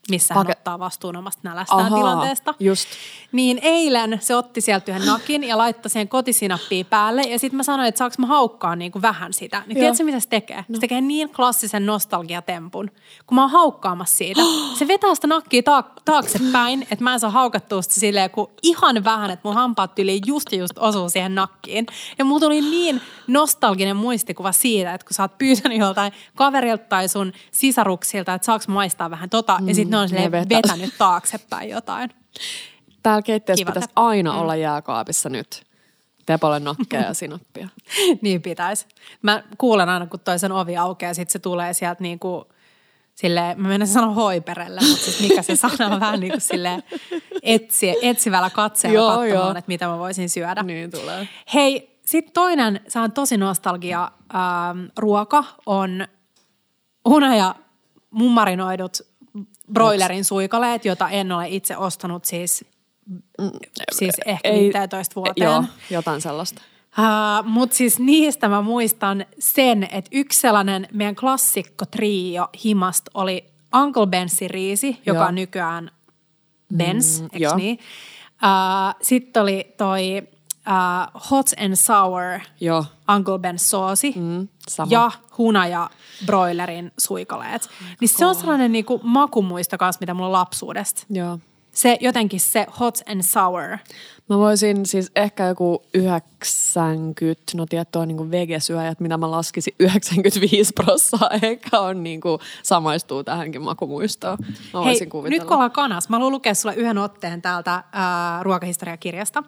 missä hän Pake- ottaa vastuun omasta nälästään Ahaa, tilanteesta. just. Niin eilen se otti sieltä yhden nakin ja laittoi sen kotisinappia päälle. Ja sitten mä sanoin, että saanko mä haukkaa niin kuin vähän sitä. Niin Joo. tiedätkö, mitä se tekee? No. Se tekee niin klassisen nostalgiatempun. Kun mä oon haukkaamassa siitä, se vetää sitä nakkia taak- taaksepäin, että mä en saa haukattua sitä silleen, kun ihan vähän, että mun hampaat yli just ja just osuu siihen nakkiin. Ja mulla tuli niin nostalginen muistikuva siitä, että kun sä oot pyytänyt joltain kaverilta tai sun sisaruksilta, että saaks maistaa vähän tota, ja sitten ne on silleen ne vetää. vetänyt taaksepäin jotain. Täällä keittiössä pitäisi aina olla jääkaapissa nyt. Tepolle nakkeja ja sinappia. niin pitäisi. Mä kuulen aina, kun toisen ovi aukeaa, sitten se tulee sieltä niin kuin, silleen, mä menen sanoa hoiperelle, mutta siis mikä se sana on vähän niin kuin silleen etsi, etsivällä katseella Joo, katsomaan, joo. että mitä mä voisin syödä. niin tulee. Hei, sitten toinen, se on tosi nostalgia ähm, ruoka, on hunaja mun marinoidut broilerin suikaleet, jota en ole itse ostanut siis, siis ehkä Ei- 15 vuoteen. Joo, jotain sellaista. Uh, Mutta siis niistä mä muistan sen, että yksi sellainen meidän klassikko trio himast oli Uncle Bensin riisi, joka Joo. on nykyään Benz, mm, eikö niin? Uh, Sitten oli toi uh, Hot and Sour Joo. Uncle Ben's soosi Mm, sama. ja hunaja broilerin suikaleet. Niin se on sellainen niinku makumuisto kanssa, mitä mulla on lapsuudesta. Joo. Se jotenkin se hot and sour. Mä voisin siis ehkä joku 90, no tietty on niinku vegesyöjät, mitä mä laskisin 95 prossaa ehkä on niinku samaistuu tähänkin makumuistoon. Mä Hei, nyt kun ollaan kanas, mä haluan lukea sulle yhden otteen täältä äh, ruokahistoriakirjasta.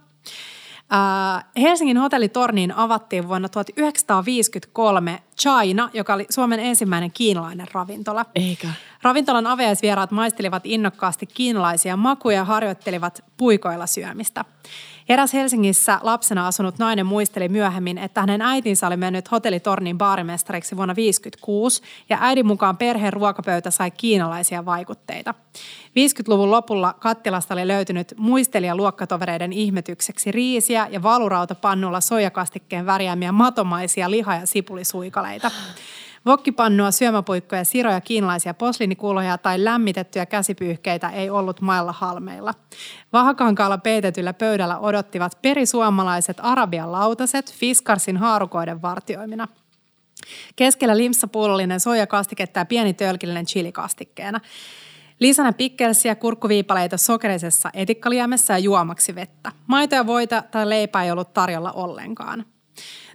Äh, Helsingin hotellitorniin avattiin vuonna 1953 China, joka oli Suomen ensimmäinen kiinalainen ravintola. Eikä. Ravintolan avajaisvieraat maistelivat innokkaasti kiinalaisia makuja ja harjoittelivat puikoilla syömistä. Eräs Helsingissä lapsena asunut nainen muisteli myöhemmin, että hänen äitinsä oli mennyt hotellitornin baarimestariksi vuonna 1956 ja äidin mukaan perheen ruokapöytä sai kiinalaisia vaikutteita. 50-luvun lopulla kattilasta oli löytynyt muistelijaluokkatovereiden ihmetykseksi riisiä ja valurautapannulla soijakastikkeen värjäämiä matomaisia liha- ja sipulisuikaleita. Vokkipannua, syömäpuikkoja, siroja, kiinalaisia posliinikuloja tai lämmitettyjä käsipyyhkeitä ei ollut mailla halmeilla. Vahakankaalla peitetyllä pöydällä odottivat perisuomalaiset arabian lautaset Fiskarsin haarukoiden vartioimina. Keskellä limssapullollinen soijakastiketta ja pieni tölkillinen chilikastikkeena. Lisänä pikkelsiä, kurkkuviipaleita sokerisessa etikkaliemessä ja juomaksi vettä. Maito ja voita tai leipää ei ollut tarjolla ollenkaan.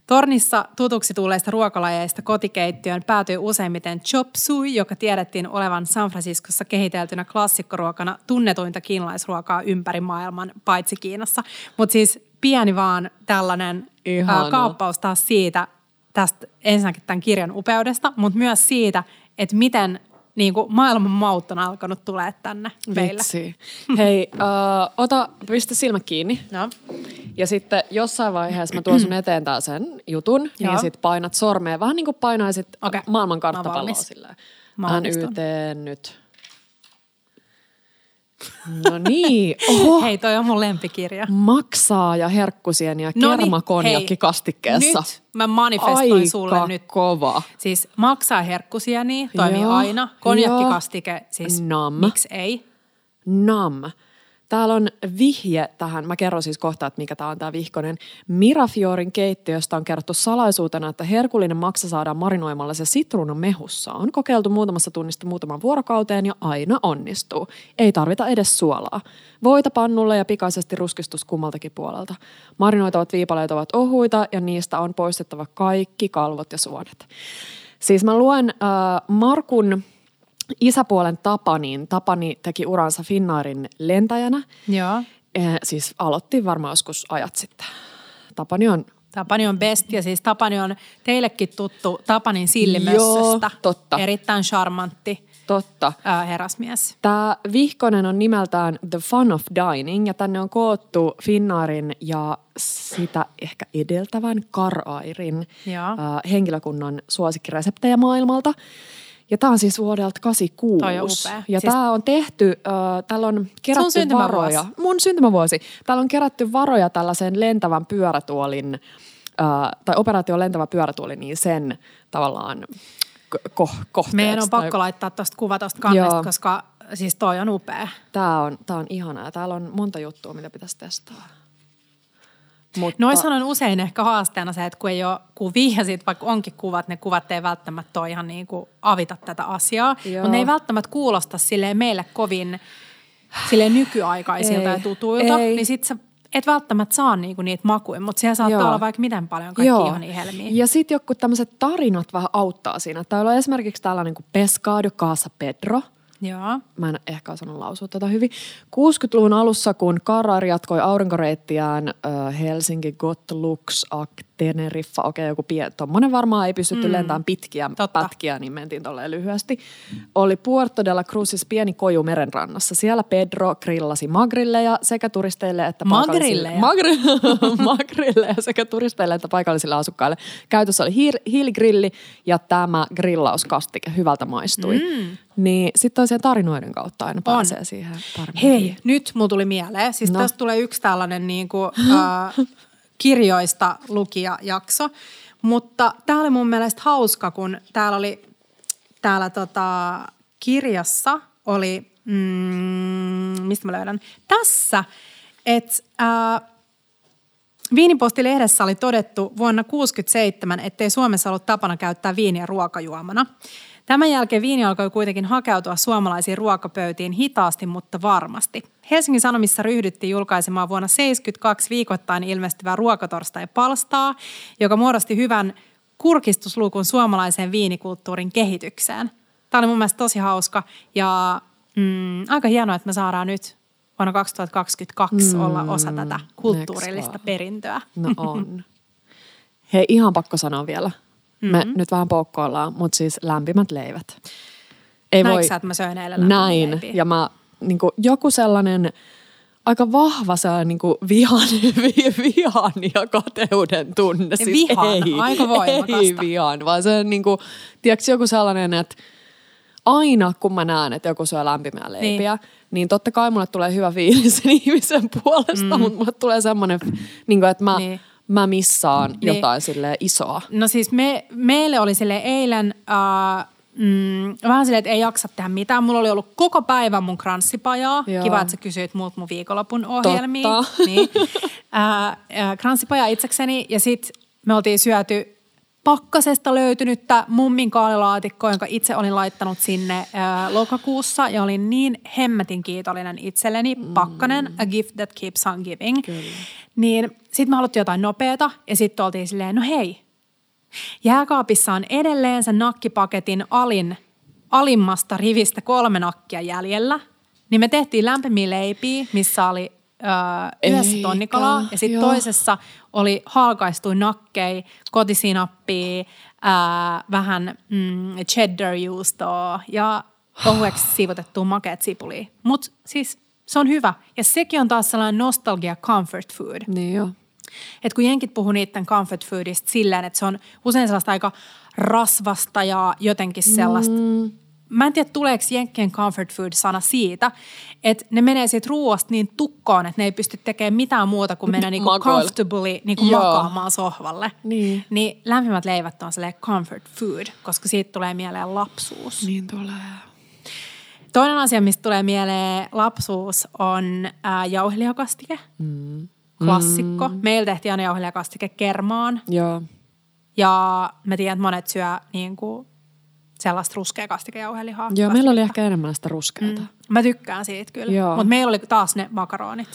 Tornissa tutuksi tulleista ruokalajeista kotikeittiöön päätyi useimmiten chop suey, joka tiedettiin olevan San Franciscossa kehiteltynä klassikkoruokana tunnetuinta kiinalaisruokaa ympäri maailman, paitsi Kiinassa. Mutta siis pieni vaan tällainen ää, kaappaus taas siitä, tästä ensinnäkin tämän kirjan upeudesta, mutta myös siitä, että miten niin kuin maailman maut on alkanut tulee tänne meille. Vitsi. Hei, uh, ota, pistä silmä kiinni. No. Ja sitten jossain vaiheessa mä tuon sun eteen taas sen jutun, Joo. niin sit painat sormea. Vähän niin kuin painaisit Okei. maailman karttapalloa silleen. Mä nyt. No niin, oho. Hei, toi on mun lempikirja. Maksaa ja herkkusieni ja Noniin, kermakonjakki hei, kastikkeessa. Nyt mä manifestoin Aika sulle nyt. kova. Siis maksaa herkkusieni, toimii Joo, aina. Konjakkikastike, siis Nam. miksi ei? Nam. Täällä on vihje tähän, mä kerron siis kohta, että mikä tämä on tämä vihkonen. Mirafiorin keittiöstä on kerrottu salaisuutena, että herkullinen maksa saadaan marinoimalla se sitruunan mehussa. On kokeiltu muutamassa tunnista muutaman vuorokauteen ja aina onnistuu. Ei tarvita edes suolaa. Voita pannulle ja pikaisesti ruskistus kummaltakin puolelta. Marinoitavat viipaleet ovat ohuita ja niistä on poistettava kaikki kalvot ja suonet. Siis mä luen äh, Markun isäpuolen Tapanin. Tapani teki uransa Finnaarin lentäjänä. Joo. Eh, siis aloitti varmaan joskus ajat sitten. Tapani on Tapani on best ja siis Tapani on teillekin tuttu Tapanin sillimössöstä. Joo, totta. Erittäin charmantti totta. ää, herrasmies. Tämä vihkonen on nimeltään The Fun of Dining ja tänne on koottu Finnaarin ja sitä ehkä edeltävän Karairin henkilökunnan suosikkireseptejä maailmalta. Ja tämä on siis vuodelta 86. Toi on upea. Ja Siis- tämä on tehty, äh, täällä on kerätty syntymävuosi. varoja. Mun syntymävuosi. Täällä on kerätty varoja tällaisen lentävän pyörätuolin, äh, tai operaatio lentävä pyörätuoli, niin sen tavallaan ko- ko- kohteeksi. Meidän on tai- pakko laittaa tuosta kuva tuosta kannesta, Joo. koska siis toi on upea. Tää on, tää on ihanaa. Täällä on monta juttua, mitä pitäisi testaa. Mutta, Noissa on usein ehkä haasteena se, että kun ei ole kuvia ja sit vaikka onkin kuvat, ne kuvat ei välttämättä ole ihan niin kuin avita tätä asiaa. Joo. Mutta ne ei välttämättä kuulosta silleen meille kovin silleen nykyaikaisilta Ei, ja tutuilta. ei. Niin sit sä et välttämättä saa niinku niitä makuja, mutta siellä saattaa Joo. olla vaikka miten paljon kaikki Joo. ihania helmiä. Ja sitten joku tämmöiset tarinat vähän auttaa siinä. Täällä on esimerkiksi tällainen kuin Pescado Casa Pedro. Joo. Mä en ehkä osannut lausua tätä hyvin. 60-luvun alussa, kun Karar jatkoi aurinkoreittiään Helsinki, Gotlux, Ak, Teneriffa, okei okay, joku pien, tommonen varmaan ei pystytty mm. lentämään pitkiä Totta. pätkiä, niin mentiin tolleen lyhyesti. Oli Puerto de la Cruzis pieni koju merenrannassa. Siellä Pedro grillasi magrilleja sekä turisteille että Magrilleja? paikallisille. Magri- magrilleja sekä turisteille että paikallisille asukkaille. Käytössä oli hiir- hiiligrilli ja tämä grillauskastike hyvältä maistui. Mm. Niin sitten toiseen tarinoiden kautta aina pääsee siihen paremmin. Hei, nyt mulla tuli mieleen. Siis no. tästä tulee yksi tällainen niin kuin, äh, kirjoista lukijajakso. Mutta tämä oli mun mielestä hauska, kun täällä oli täällä tota, kirjassa oli, mm, mistä mä löydän, tässä, että äh, Viiniposti-lehdessä oli todettu vuonna 1967, ettei Suomessa ollut tapana käyttää viiniä ruokajuomana. Tämän jälkeen viini alkoi kuitenkin hakeutua suomalaisiin ruokapöytiin hitaasti, mutta varmasti. Helsingin Sanomissa ryhdyttiin julkaisemaan vuonna 1972 viikoittain ilmestyvää ruokatorstai-palstaa, joka muodosti hyvän kurkistuslukun suomalaiseen viinikulttuurin kehitykseen. Tämä oli mun mielestä tosi hauska ja mm, aika hienoa, että me saadaan nyt vuonna 2022 mm, olla osa tätä kulttuurillista perintöä. No on. Hei, ihan pakko sanoa vielä. Me nyt vähän poukkoillaan, mutta siis lämpimät leivät. Ei Näinkö voi sä, että mä söin eilen näin. leipiä? Ja mä niin kuin, joku sellainen aika vahva sellainen niin kuin vihan, vi, vihan ja kateuden tunne. Siis Vihan, ei, aika voimakasta. Ei vihan, vaan se on niin kuin, tiedätkö, joku sellainen, että aina kun mä näen, että joku syö lämpimiä leipiä, niin, niin totta kai mulle tulee hyvä fiilis sen ihmisen puolesta, mm. mutta mulle tulee semmoinen, niin kuin, että mä, Niin. Mä missaan Niin. niin. jotain sille isoa. No siis me, meille oli sille eilen äh, mm, vähän silleen, että ei jaksa tehdä mitään. Mulla oli ollut koko päivän mun kranssipajaa. Joo. Kiva, että sä kysyit muut mun viikonlopun ohjelmia. Totta. Niin. Äh, äh, kranssipaja itsekseni ja sit me oltiin syöty pakkasesta löytynyttä mummin kaalilaatikkoa, jonka itse olin laittanut sinne äh, lokakuussa ja olin niin hemmetin kiitollinen itselleni. Pakkanen, a gift that keeps on giving. Kyllä. Niin sitten me haluttiin jotain nopeata ja sitten oltiin silleen, no hei, jääkaapissa on edelleen sen nakkipaketin alin, alimmasta rivistä kolme nakkia jäljellä. Niin me tehtiin lämpimiä leipiä, missä oli öö, yhdessä Eikä, tonnikalaa ja sitten toisessa oli halkaistuja nakkei, kotisinappia, ää, vähän mm, cheddar-juustoa ja ohueksi siivotettua makeat sipulia. Mutta siis se on hyvä. Ja sekin on taas sellainen nostalgia comfort food. Niin joo. Et kun jenkit puhuu niiden comfort foodista silleen, että se on usein sellaista aika rasvasta ja jotenkin sellaista. Mm. Mä en tiedä, tuleeko jenkkien comfort food-sana siitä, että ne menee siitä ruoasta niin tukkoon, että ne ei pysty tekemään mitään muuta kuin mennä niinku comfortably niinku Joo. makaamaan sohvalle. Niin. niin lämpimät leivät on sellainen comfort food, koska siitä tulee mieleen lapsuus. Niin tulee. Toinen asia, mistä tulee mieleen lapsuus, on ää, jauhelihakastike. Mm. Klassikko. Mm. Meillä tehtiin aina jauhelihakastike kermaan. Joo. Ja mä tiedän, että monet syö niin kuin sellaista ruskea kastikejauhelihaa. Joo, meillä oli ehkä enemmän sitä ruskeata. Mm. Mä tykkään siitä kyllä. Mutta meillä oli taas ne makaronit.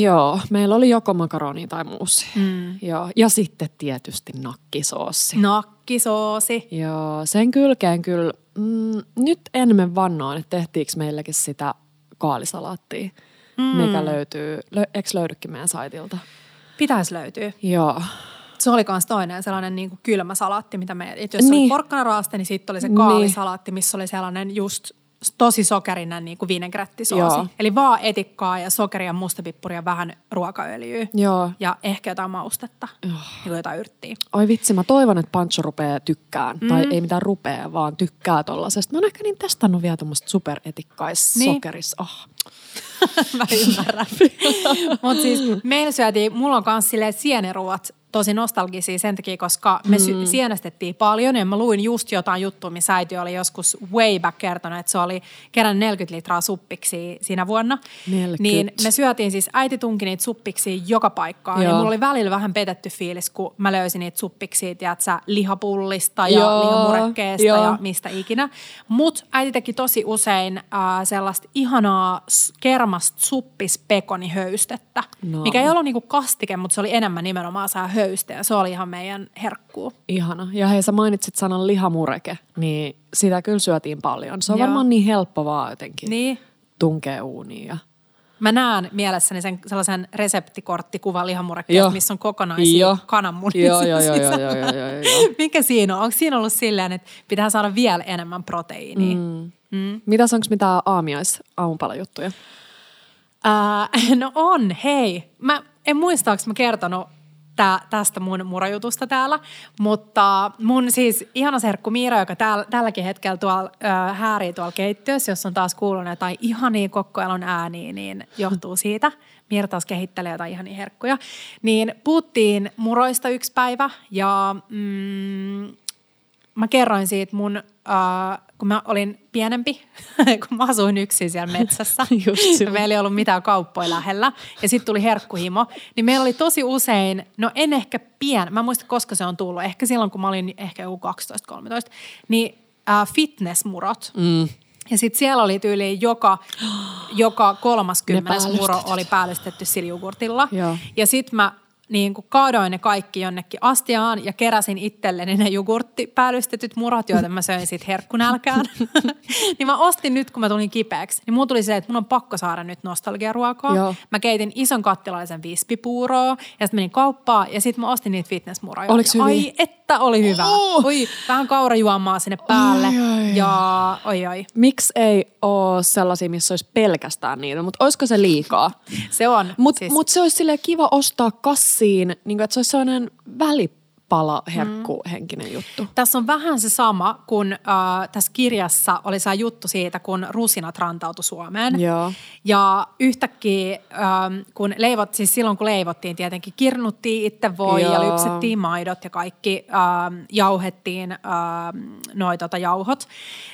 Joo, meillä oli joko makaroni tai muussi. Mm. Joo, ja sitten tietysti nakkisoossi. Nakkisoosi. Joo, sen kylkeen kyllä, mm, nyt enemmän vannoin, että tehtiinkö meilläkin sitä kaalisalaattia, mm. mikä löytyy, lö, eikö löydykin meidän saitilta? Pitäisi löytyä. Joo, Se oli myös toinen sellainen niin kuin kylmä salaatti, mitä me, että jos niin. oli Niin. porkkanaraaste, niin sitten oli se kaalisalaatti, missä oli sellainen just tosi sokerinen niin kuin vinegrettisoosi. Eli vaan etikkaa ja sokeria, mustapippuria, vähän ruokaöljyä. joo. Ja ehkä jotain maustetta, niin kuin jotain yrttiä. Oi vitsi, mä toivon, että Pancho rupeaa tykkään. Mm. Tai ei mitään rupea, vaan tykkää tollasesta. Mä oon ehkä niin testannut vielä tuommoista superetikkaissokeris. Niin. Oh. Mä ymmärrän. Mutta siis meillä syötiin, mulla on myös silleen sieniruot tosi nostalgisia sen takia, koska me sy- sienestettiin paljon. Ja mä luin just jotain juttua, missä äiti oli joskus way back kertonut, että se oli kerran 40 litraa suppiksi siinä vuonna. 40. Niin me syötiin siis, äiti tunki niitä suppiksi joka paikkaan. Ja Joo. mulla oli välillä vähän petetty fiilis, kun mä löysin niitä suppiksi, tiedätkö, lihapullista ja Joo, lihamurekkeesta joo. ja mistä ikinä. Mutta äiti teki tosi usein äh, sellaista ihanaa kermasta suppispekonihoystettä, No. mikä ei ollut niinku kastike, mutta se oli enemmän nimenomaan saa höyste ja se oli ihan meidän herkkuu. Ihana. Ja hei, sä mainitsit sanan lihamureke, niin sitä kyllä syötiin paljon. Se on Joo. varmaan niin helppo vaan jotenkin Niin. tunkea uuniin. Ja... Mä näen mielessäni sen sellaisen reseptikorttikuvan lihamurekkeesta, missä on kokonaisia Joo. kananmunia Joo, joo, joo, joo, joo, joo, joo. Mikä siinä on? Onko siinä ollut silleen, että pitää saada vielä enemmän proteiinia? Mm. Mm. Mitäs onko mitään aamiais aamupalajuttuja? Äh, no on, hei. Mä en muista, onko mä kertonut tää, tästä mun murajutusta täällä, mutta mun siis ihana serkku Miira, joka täällä, tälläkin hetkellä tuolla äh, häärii tuolla keittiössä, jos on taas kuulunut jotain ihania kokkoelon ääniä, niin johtuu siitä. Miira taas kehittelee jotain ihania herkkuja. Niin puhuttiin muroista yksi päivä ja mm, mä kerroin siitä mun, äh, kun mä olin pienempi, kun mä asuin yksin siellä metsässä. Just meillä ei ollut mitään kauppoja lähellä. Ja sitten tuli herkkuhimo. Niin meillä oli tosi usein, no en ehkä pien, mä en muista koska se on tullut. Ehkä silloin, kun mä olin ehkä joku 12-13. Niin äh, fitnessmurot. Mm. Ja sitten siellä oli tyyliin joka, joka kolmas kymmenes Ne muro oli päällystetty siljugurtilla. Ja sitten mä niin kuin kaadoin ne kaikki jonnekin astiaan ja keräsin itselleni ne jogurttipäällystetyt murat, joita mä söin sit herkkunälkään. niin mä ostin nyt, kun mä tulin kipeäksi, niin mulla tuli se, että mun on pakko saada nyt nostalgiaruokaa. Joo. Mä keitin ison kattilaisen vispipuuroa ja sitten menin kauppaan ja sitten mä ostin niitä fitnessmuroja. Oliks Ja? Ai että oli hyvä. Oh! Oi, vähän kaurajuomaa sinne päälle Ai, ai, ja oi oi. Miksi ei ole sellaisia, missä olisi pelkästään niitä, mutta olisiko se liikaa? Se on. Mutta siis, mut se olisi kiva ostaa kassiin, niin kuin, että se olisi sellainen välipala herkkuhenkinen juttu. Tässä on vähän se sama, kun äh, tässä kirjassa oli se juttu siitä, kun rusinat rantautui Suomeen. Joo. Ja yhtäkkiä, ähm, kun leivot, siis silloin kun leivottiin tietenkin, kirnuttiin itse voi ja Joo. lypsettiin maidot ja kaikki, ähm, jauhettiin ähm, noi tota jauhot.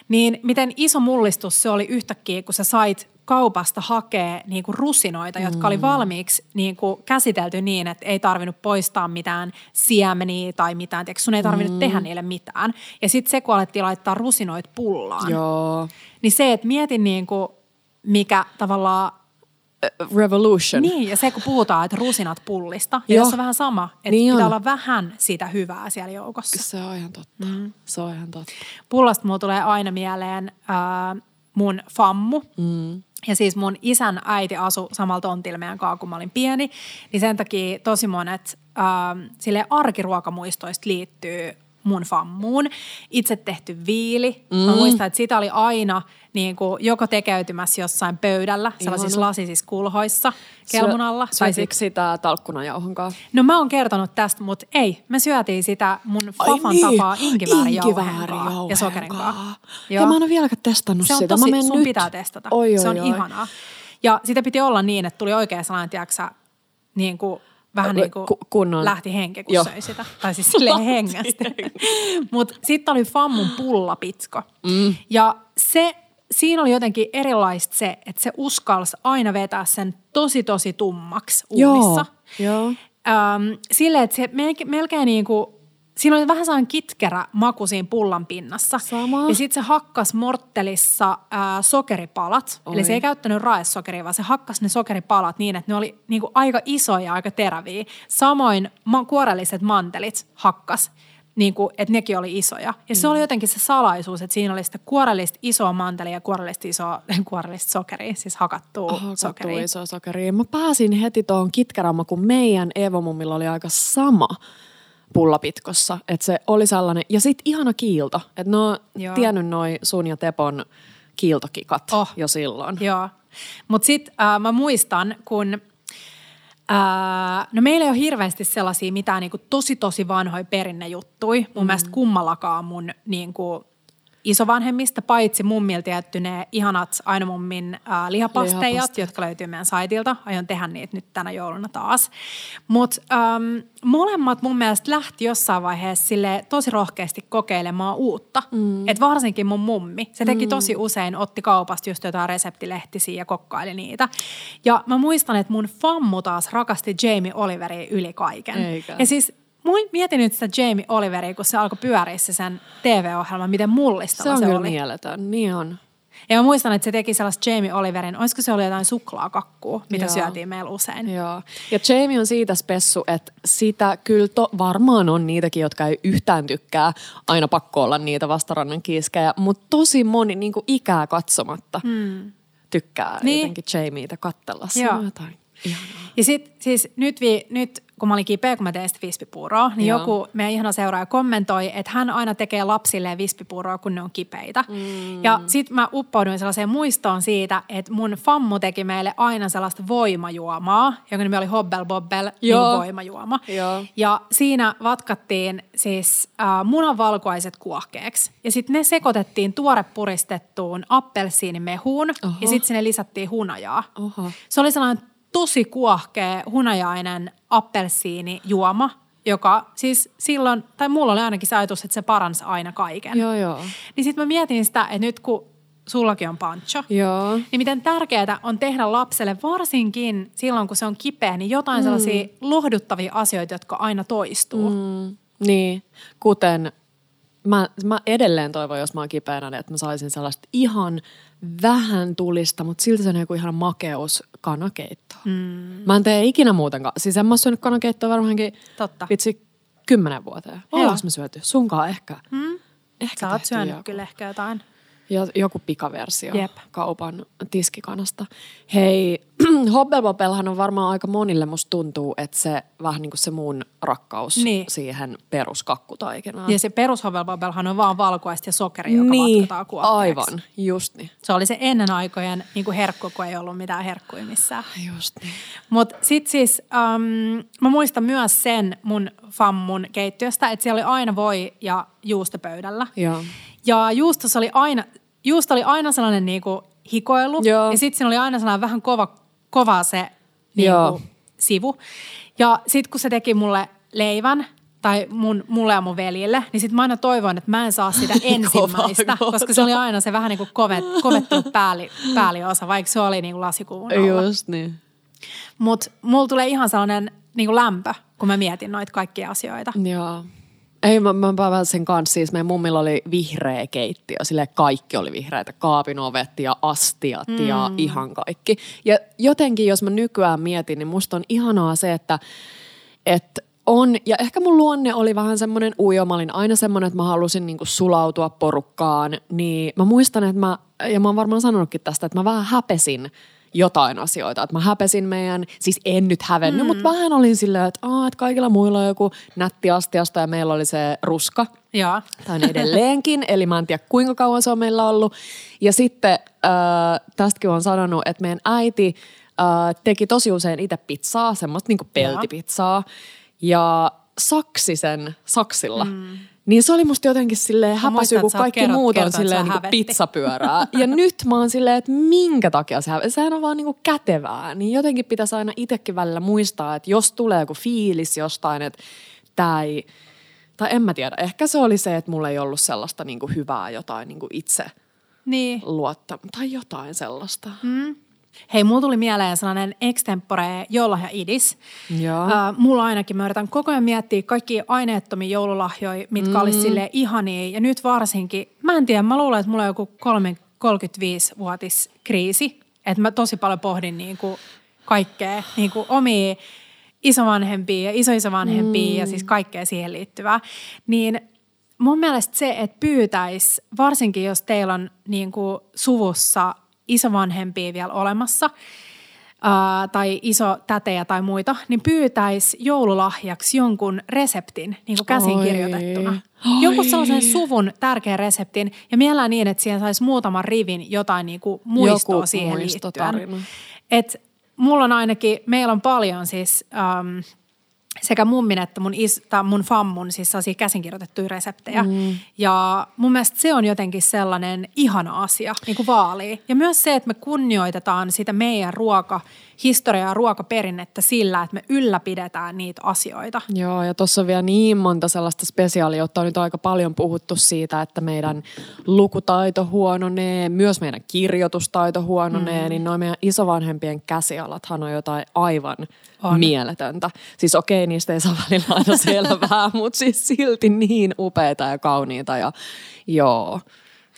Niin miten iso mullistus se oli yhtäkkiä, kun sä sait kaupasta hakea niinku rusinoita, jotka oli valmiiksi niinku käsitelty niin, että ei tarvinnut poistaa mitään siemeniä tai mitään. Tiedätkö, sun ei tarvinnut tehdä niille mitään. Ja sitten se, kun alettiin laittaa rusinoit pullaan, Joo. niin se, että mietin niinku, mikä tavallaan Revolution. niin, ja se kun puhutaan, että rusinat pullista, ja tässä on vähän sama, että Niin pitää on. olla vähän sitä hyvää siellä joukossa. Se on ihan totta. Mm. Se on ihan totta. Pullasta mulla tulee aina mieleen ää, mun fammu. Mm. Ja siis mun isän äiti asu samalla tontilla meidän kanssa, kun mä olin pieni. Niin sen takia tosi monet ää, sille arkiruokamuistoista liittyy mun fammuun. Itse tehty viili. Mm. Mä muistan, että sitä oli aina niin kuin, joko tekeytymässä jossain pöydällä, sellaisissa Ihana. lasisissa kulhoissa kelmun alla. Syö, tai syötiinkö sitä talkkunajauhon kanssa? No mä oon kertonut tästä, mutta ei. Me syötiin sitä mun fafan tapaa inkiväärijauheen kanssa ja sokerin kanssa. Ja mä en ole vieläkään testannut Se on sitä. tosi, mä sun nyt. pitää testata. Oi, oi, se on oi. ihanaa. Ja sitä piti olla niin, että tuli oikein sellainen, tiedätkö niin kuin, vähän niin kuin ku- kunnon- lähti henki, kun Joo. söi sitä. Tai siis silleen hengästä. Mutta sitten oli Fammun pullapitsko. Mm. Ja se, siinä oli jotenkin erilaista se, että se uskalsi aina vetää sen tosi tosi tummaksi uunissa. Joo, joo. Öm, silleen, että se melkein, melkein niin kuin, siinä oli vähän sellainen kitkerä maku siinä pullan pinnassa. Sama. Ja sitten se hakkas morttelissa ää, sokeripalat. Oi. Eli se ei käyttänyt raesokeria, vaan se hakkas ne sokeripalat niin, että ne oli niin kuin aika isoja ja aika teräviä. Samoin ma- kuorelliset mantelit hakkas. Niin kuin, että nekin oli isoja. Ja se oli jotenkin se salaisuus, että siinä oli sitä kuorellista isoa mantelia ja kuorellista isoa, kuorellista sokeria, siis hakattua Hakattua sokeria. iso sokeria. Mä pääsin heti tuohon kitkerämään, kun meidän Eevo mummilla oli aika sama pullapitkossa. Että se oli sellainen, ja sitten ihana kiilto. Että Joo. tiennyt noi sun ja Tepon kiiltokikat Oh. jo silloin. Joo. Mutta sitten äh, mä muistan, kun äh, no meillä ei ole hirveästi sellaisia mitään niinku tosi tosi vanhoja perinnejuttui. Mun mm. mielestä kummallakaan mun niinku, isovanhemmista, paitsi mummilta jätty ne ihanat Aino mummin äh, lihapasteijat, Lihapasteet. jotka löytyy meidän saitilta. Aion tehdä niitä nyt tänä jouluna taas. Mutta ähm, molemmat mun mielestä lähti jossain vaiheessa sille tosi rohkeasti kokeilemaan uutta. Mm. Et varsinkin mun mummi. Se teki tosi usein, otti kaupasta just jotain reseptilehtisiä ja kokkaili niitä. Ja mä muistan, että mun fammu taas rakasti Jamie Oliveria yli kaiken. Eikä. Ja siis Moi, mietin nyt sitä Jamie Oliveria, kun se alkoi pyöriä se sen TV-ohjelma, miten mullistava Se on se kyllä oli. mieletön, niin on. Ja mä muistan, että se teki sellaista Jamie Oliverin, olisiko se oli jotain suklaakakkua, mitä Joo. syötiin meillä usein. Joo. Ja Jamie on siitä spessu, että sitä kyllä to, varmaan on niitäkin, jotka ei yhtään tykkää. Aina pakko olla niitä vastarannan kiiskejä, mutta tosi moni niin kuin ikää katsomatta hmm. tykkää Niin. jotenkin Jamieitä katsella. Se Joo. jotain ihanaa. Ja sitten siis nyt, vi, nyt kun mä olin kipeä, kun mä tein sitä vispipuuroa, niin Joo. joku meidän ihana seuraaja kommentoi, että hän aina tekee lapsilleen vispipuuroa, kun ne on kipeitä. Mm. Ja sitten mä uppouduin sellaiseen muistoon siitä, että mun fammu teki meille aina sellaista voimajuomaa, jonka nimi oli Hobbel Bobbel, niin Joo. voimajuoma. Joo. Ja siinä vatkattiin siis äh, munanvalkuaiset kuohkeeksi. Ja sitten ne sekoitettiin tuorepuristettuun appelsiinimehuun Oho. ja sitten sinne lisättiin hunajaa. Oho. Se oli sellainen tosi kuohkea, hunajainen appelsiinijuoma, joka siis silloin, tai mulla oli ainakin se ajatus, että se paransi aina kaiken. Joo, joo. Niin sitten mä mietin sitä, että nyt kun sullakin on pancho, Joo. niin miten tärkeää on tehdä lapselle, varsinkin silloin kun se on kipeä, niin jotain mm. sellaisia lohduttavia asioita, jotka aina toistuu. Mm. Niin, kuten mä, mä edelleen toivon, jos mä oon kipeänä, niin että mä saisin sellaista ihan vähän tulista, mutta silti se on joku ihan makeus kanakeitto. Mm. Mä en tee ikinä muutenkaan. Siis en mä syönyt kanakeittoa varmaankin Totta. vitsi kymmenen vuoteen. Ollaanko me syöty? Sunkaan ehkä. Mm. Ehkä Sä oot syönyt joku. kyllä ehkä jotain. Jo, joku pikaversio Jep. kaupan tiskikanasta. Hei, Hobbelbobelhan on varmaan aika monille, musta tuntuu, että se vähän niin kuin se mun rakkaus Niin. siihen peruskakkutaikinaan. Ja se perushovelbobelhan on vaan valkuaista ja sokeri, joka niin, vatkataan kuokkeeksi. aivan, just niin. Se oli se ennen aikojen niin kuin herkku, kun ei ollut mitään herkkuja missään. Just niin. Mutta sitten siis, um, mä muistan myös sen mun fammun keittiöstä, että siellä oli aina voi ja juusto pöydällä. Joo. Ja juustossa oli aina, juusto oli aina sellainen niinku hikoilu. Joo. Ja sitten siinä oli aina sellainen vähän kova, kova se niinku, sivu. Ja sitten kun se teki mulle leivän, tai mun, mulle ja mun veljille, niin sitten mä aina toivoin, että mä en saa sitä ensimmäistä, koska se oli aina se vähän niin kuin kovet, kovettunut pääli, pääliosa, vaikka se oli niin kuin lasikuvun alla. Just niin. Mutta mulla tulee ihan sellainen niin kuin lämpö, kun mä mietin noita kaikkia asioita. Joo. Ei, mä, mä päivän sen kanssa. Siis meidän mummilla oli vihreä keittiö. Sille kaikki oli vihreitä. Kaapin ovet ja astiat mm. ja ihan kaikki. Ja jotenkin, jos mä nykyään mietin, niin musta on ihanaa se, että, että on, ja ehkä mun luonne oli vähän semmoinen ujo, mä olin aina semmoinen, että mä halusin niinku sulautua porukkaan, niin mä muistan, että mä, ja mä oon varmaan sanonutkin tästä, että mä vähän häpesin jotain asioita, että mä häpesin meidän, siis en nyt hävennyt, mm. mutta vähän olin silleen, että, Aa, että kaikilla muilla on joku nätti astiasta ja meillä oli se ruska, Joo. tai on edelleenkin, eli mä en tiedä kuinka kauan se on meillä ollut. Ja sitten äh, tästäkin on sanonut, että meidän äiti äh, teki tosi usein itse pizzaa, semmoista niinku peltipizzaa, ja saksi sen saksilla. Mm. Niin se oli musta jotenkin silleen häpäisy, kun kaikki kerrot- muut on silleen hävetti. pizzapyörää. Ja nyt mä oon silleen, että minkä takia se hävetti. Sehän on vaan niinku kätevää. Niin jotenkin pitäisi aina itsekin välillä muistaa, että jos tulee joku fiilis jostain, että tää ei, tai en mä tiedä, ehkä se oli se, että mulla ei ollut sellaista niinku hyvää jotain niinku itse Niin. luotta, tai jotain sellaista. Mm. Hei, mulla tuli mieleen sellainen extempore joululahja-idis. Joo. Uh, mulla ainakin, mä yritän koko ajan miettiä kaikki aineettomia joululahjoja, mitkä mm. olisi sille ihania. Ja nyt varsinkin, mä en tiedä, mä luulen, että mulla on joku 3, 35-vuotis kriisi. Että mä tosi paljon pohdin niin kuin kaikkea, niin kuin omia isovanhempia ja isoisovanhempia mm. ja siis kaikkea siihen liittyvää. Niin mun mielestä se, että pyytäisi, varsinkin jos teillä on niin kuin suvussa isovanhempia vielä olemassa, ää, tai iso tätejä tai muita, niin pyytäisi joululahjaksi jonkun reseptin niin kuin käsin Oi. kirjoitettuna. Oi. Jonkun sellaisen suvun tärkeän reseptin ja mielellään niin, että siihen saisi muutaman rivin jotain niin kuin muistoa Joku siihen liittyen. Et mulla on ainakin, meillä on paljon siis äm, sekä mummin että mun, is, tai mun fammun siis sellaisia käsinkirjoitettuja reseptejä. Mm. Ja mun mielestä se on jotenkin sellainen ihana asia, niin kuin vaalii. Ja myös se, että me kunnioitetaan sitä meidän ruoka, historiaa ja ruokaperinnettä sillä, että me ylläpidetään niitä asioita. Joo, ja tuossa on vielä niin monta sellaista spesiaalia, jotta on nyt aika paljon puhuttu siitä, että meidän lukutaito huononee, myös meidän kirjoitustaito huononee, mm. niin noin meidän isovanhempien käsialathan on jotain aivan On. mieletöntä. Siis okei, niistä ei saa välillä aina selvää, mutta siis silti niin upeita ja kauniita ja joo.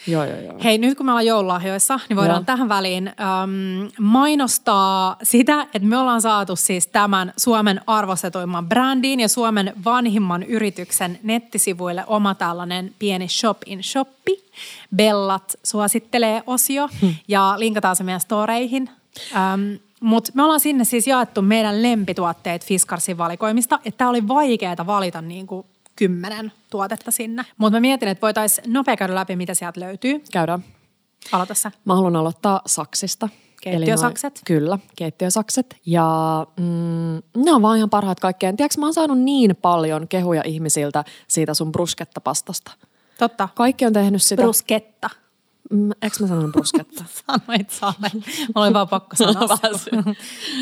Joo, joo, joo. Hei, nyt kun me ollaan joululahjoissa, niin voidaan Joo. tähän väliin äm, mainostaa sitä, että me ollaan saatu siis tämän Suomen arvostetuimman brändiin ja Suomen vanhimman yrityksen nettisivuille oma tällainen pieni shop in shoppi. Bellat suosittelee osio ja linkataan se meidän storeihin. Ähm, mutta me ollaan sinne siis jaettu meidän lempituotteet Fiskarsin valikoimista, että tää oli vaikeaa valita niin kuin kymmenen tuotetta sinne. Mutta mä mietin, että voitaisiin nopea käydä läpi, mitä sieltä löytyy. Käydään. Aloita sä. Mä haluan aloittaa saksista. Eli Keittiösakset. noi- kyllä, keittiösakset. Ja mm, ne on vaan ihan parhaat kaikkeen. Tiedätkö, mä oon saanut niin paljon kehuja ihmisiltä siitä sun bruskettapastasta. Totta. Kaikki on tehnyt sitä. Brusketta. Mm, eikö mä sanon brusketta? Sanoit saamen. Mä olin vaan pakko sanoa. Vähän se.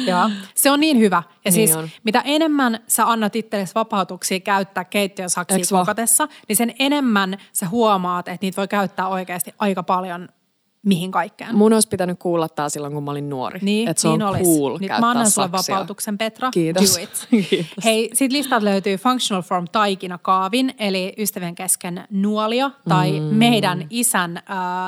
Joo. Se on niin hyvä. Ja Niin siis on. mitä enemmän sä annat itsellesi vapautuksia käyttää keittiösaksia kokotessa, niin sen enemmän sä huomaat, että niitä voi käyttää oikeasti aika paljon mihin kaikkeen. Mun olisi pitänyt kuulla tää silloin, kun mä olin nuori. Niin, että se niin on olisi. cool Nyt mä annan sulle saksia. vapautuksen, Petra. Kiitos. Do it. Kiitos. Hei, sit listalta löytyy Functional Form taikinakaavin, eli ystävien kesken nuolio, tai mm. meidän isän äh,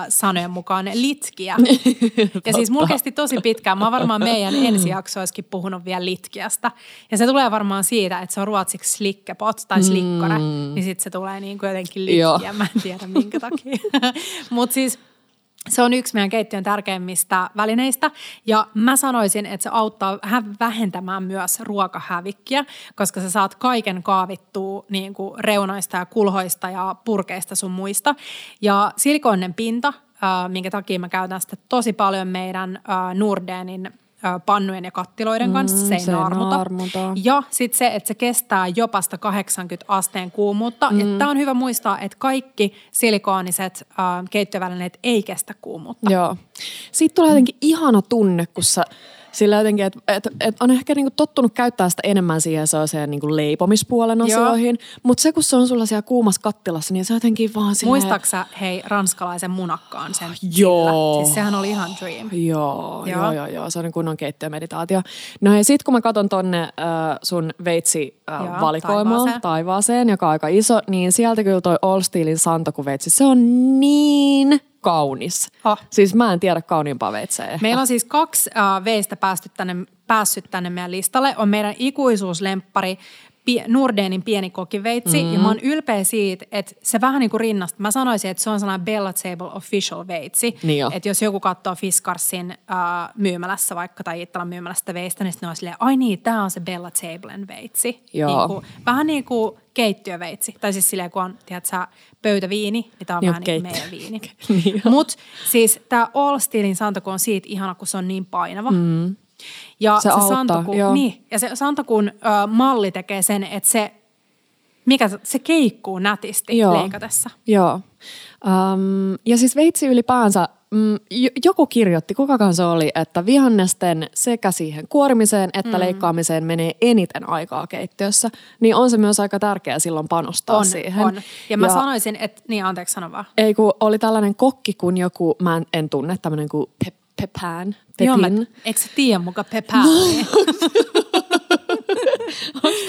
sanojen mukaan litkiä. ja siis mulla kesti tosi pitkään. Mä oon varmaan meidän ensijaksoissakin puhunut vielä litkiästä. Ja se tulee varmaan siitä, että se on ruotsiksi slikkepot tai slikkore, mm. niin sit se tulee niin kuin jotenkin Joo. litkiä. Mä en tiedä minkä takia. Mutta siis se on yksi meidän keittiön tärkeimmistä välineistä ja mä sanoisin, että se auttaa vähentämään myös ruokahävikkiä, koska sä saat kaiken kaavittua niin kuin reunoista ja kulhoista ja purkeista sun muista. Ja silikoinen pinta, äh, minkä takia mä käytän sitä tosi paljon meidän äh, Nordenin äh, pannujen ja kattiloiden kanssa, se ei se naarmuta. naarmuta. Ja sitten se, että se kestää jopa sitä 80 asteen kuumuutta. Mm. Tämä on hyvä muistaa, että kaikki silikooniset äh, keittiövälineet ei kestä kuumuutta. Joo. Siitä tulee jotenkin ihana tunne, kun sä sillä jotenkin, että et, et on ehkä niinku tottunut käyttää sitä enemmän siihen sellaiseen niinku leipomispuolen asioihin. Mutta se, kun se on sulla siellä kuumassa kattilassa, niin se jotenkin vaan silleen... Muistaaksä, hei, ranskalaisen munakkaan sen Joo. Siis sehän oli ihan dream. Joo, Joo. joo, joo, joo. Se on kunnon keittiömeditaatio. No ja sit kun mä katson tonne äh, sun veitsi äh, Joo, valikoimaan, taivaaseen. taivaaseen. joka on aika iso, niin sieltä kyllä toi All Steelin santokuveitsi, se on niin kaunis. Oh. Siis mä en tiedä kauniimpaa veitseä ehkä. Meillä on siis kaksi äh, veistä päässyt tänne, päässyt tänne meidän listalle. On meidän ikuisuuslemppari Pie- Nordenin pieni kokiveitsi. Mm. Ja mä oon ylpeä siitä, että se vähän niin kuin rinnasta. Mä sanoisin, että se on sellainen Bella Table official veitsi. Niin jo. että jos joku katsoo Fiskarsin äh, myymälässä vaikka tai Ittalan myymälästä veistä, niin ne on silleen, ai niin, tää on se Bella Tablen veitsi. Joo. Niin kuin, vähän niin kuin keittiöveitsi. Tai siis silleen, kun on, tiedätkö sä, pöytäviini, niin tää on Niin vähän niin meidän viini. Niin. Mutta siis tämä All Steelin santoku on siitä ihana, kun se on niin painava. Mm. Ja Se se, auttaa, santoku, joo. niin, ja se santakun ö, malli tekee sen, että se, mikä, se- keikkuu nätisti Joo. leikatessa. Joo. Um, ja siis veitsi ylipäänsä, mm, joku kirjoitti, kukakaan se oli, että vihannesten sekä siihen kuorimiseen että mm. leikkaamiseen menee eniten aikaa keittiössä, niin on se myös aika tärkeää silloin panostaa On, siihen. on. Ja mä sanoisin, että, niin anteeksi sano vaan. Ei kun oli tällainen kokki kuin joku, mä en, en tunne, tämmöinen kuin Pe- Pepin, Joo, mä, Pepin. eikö sä tiedä muka Pepää?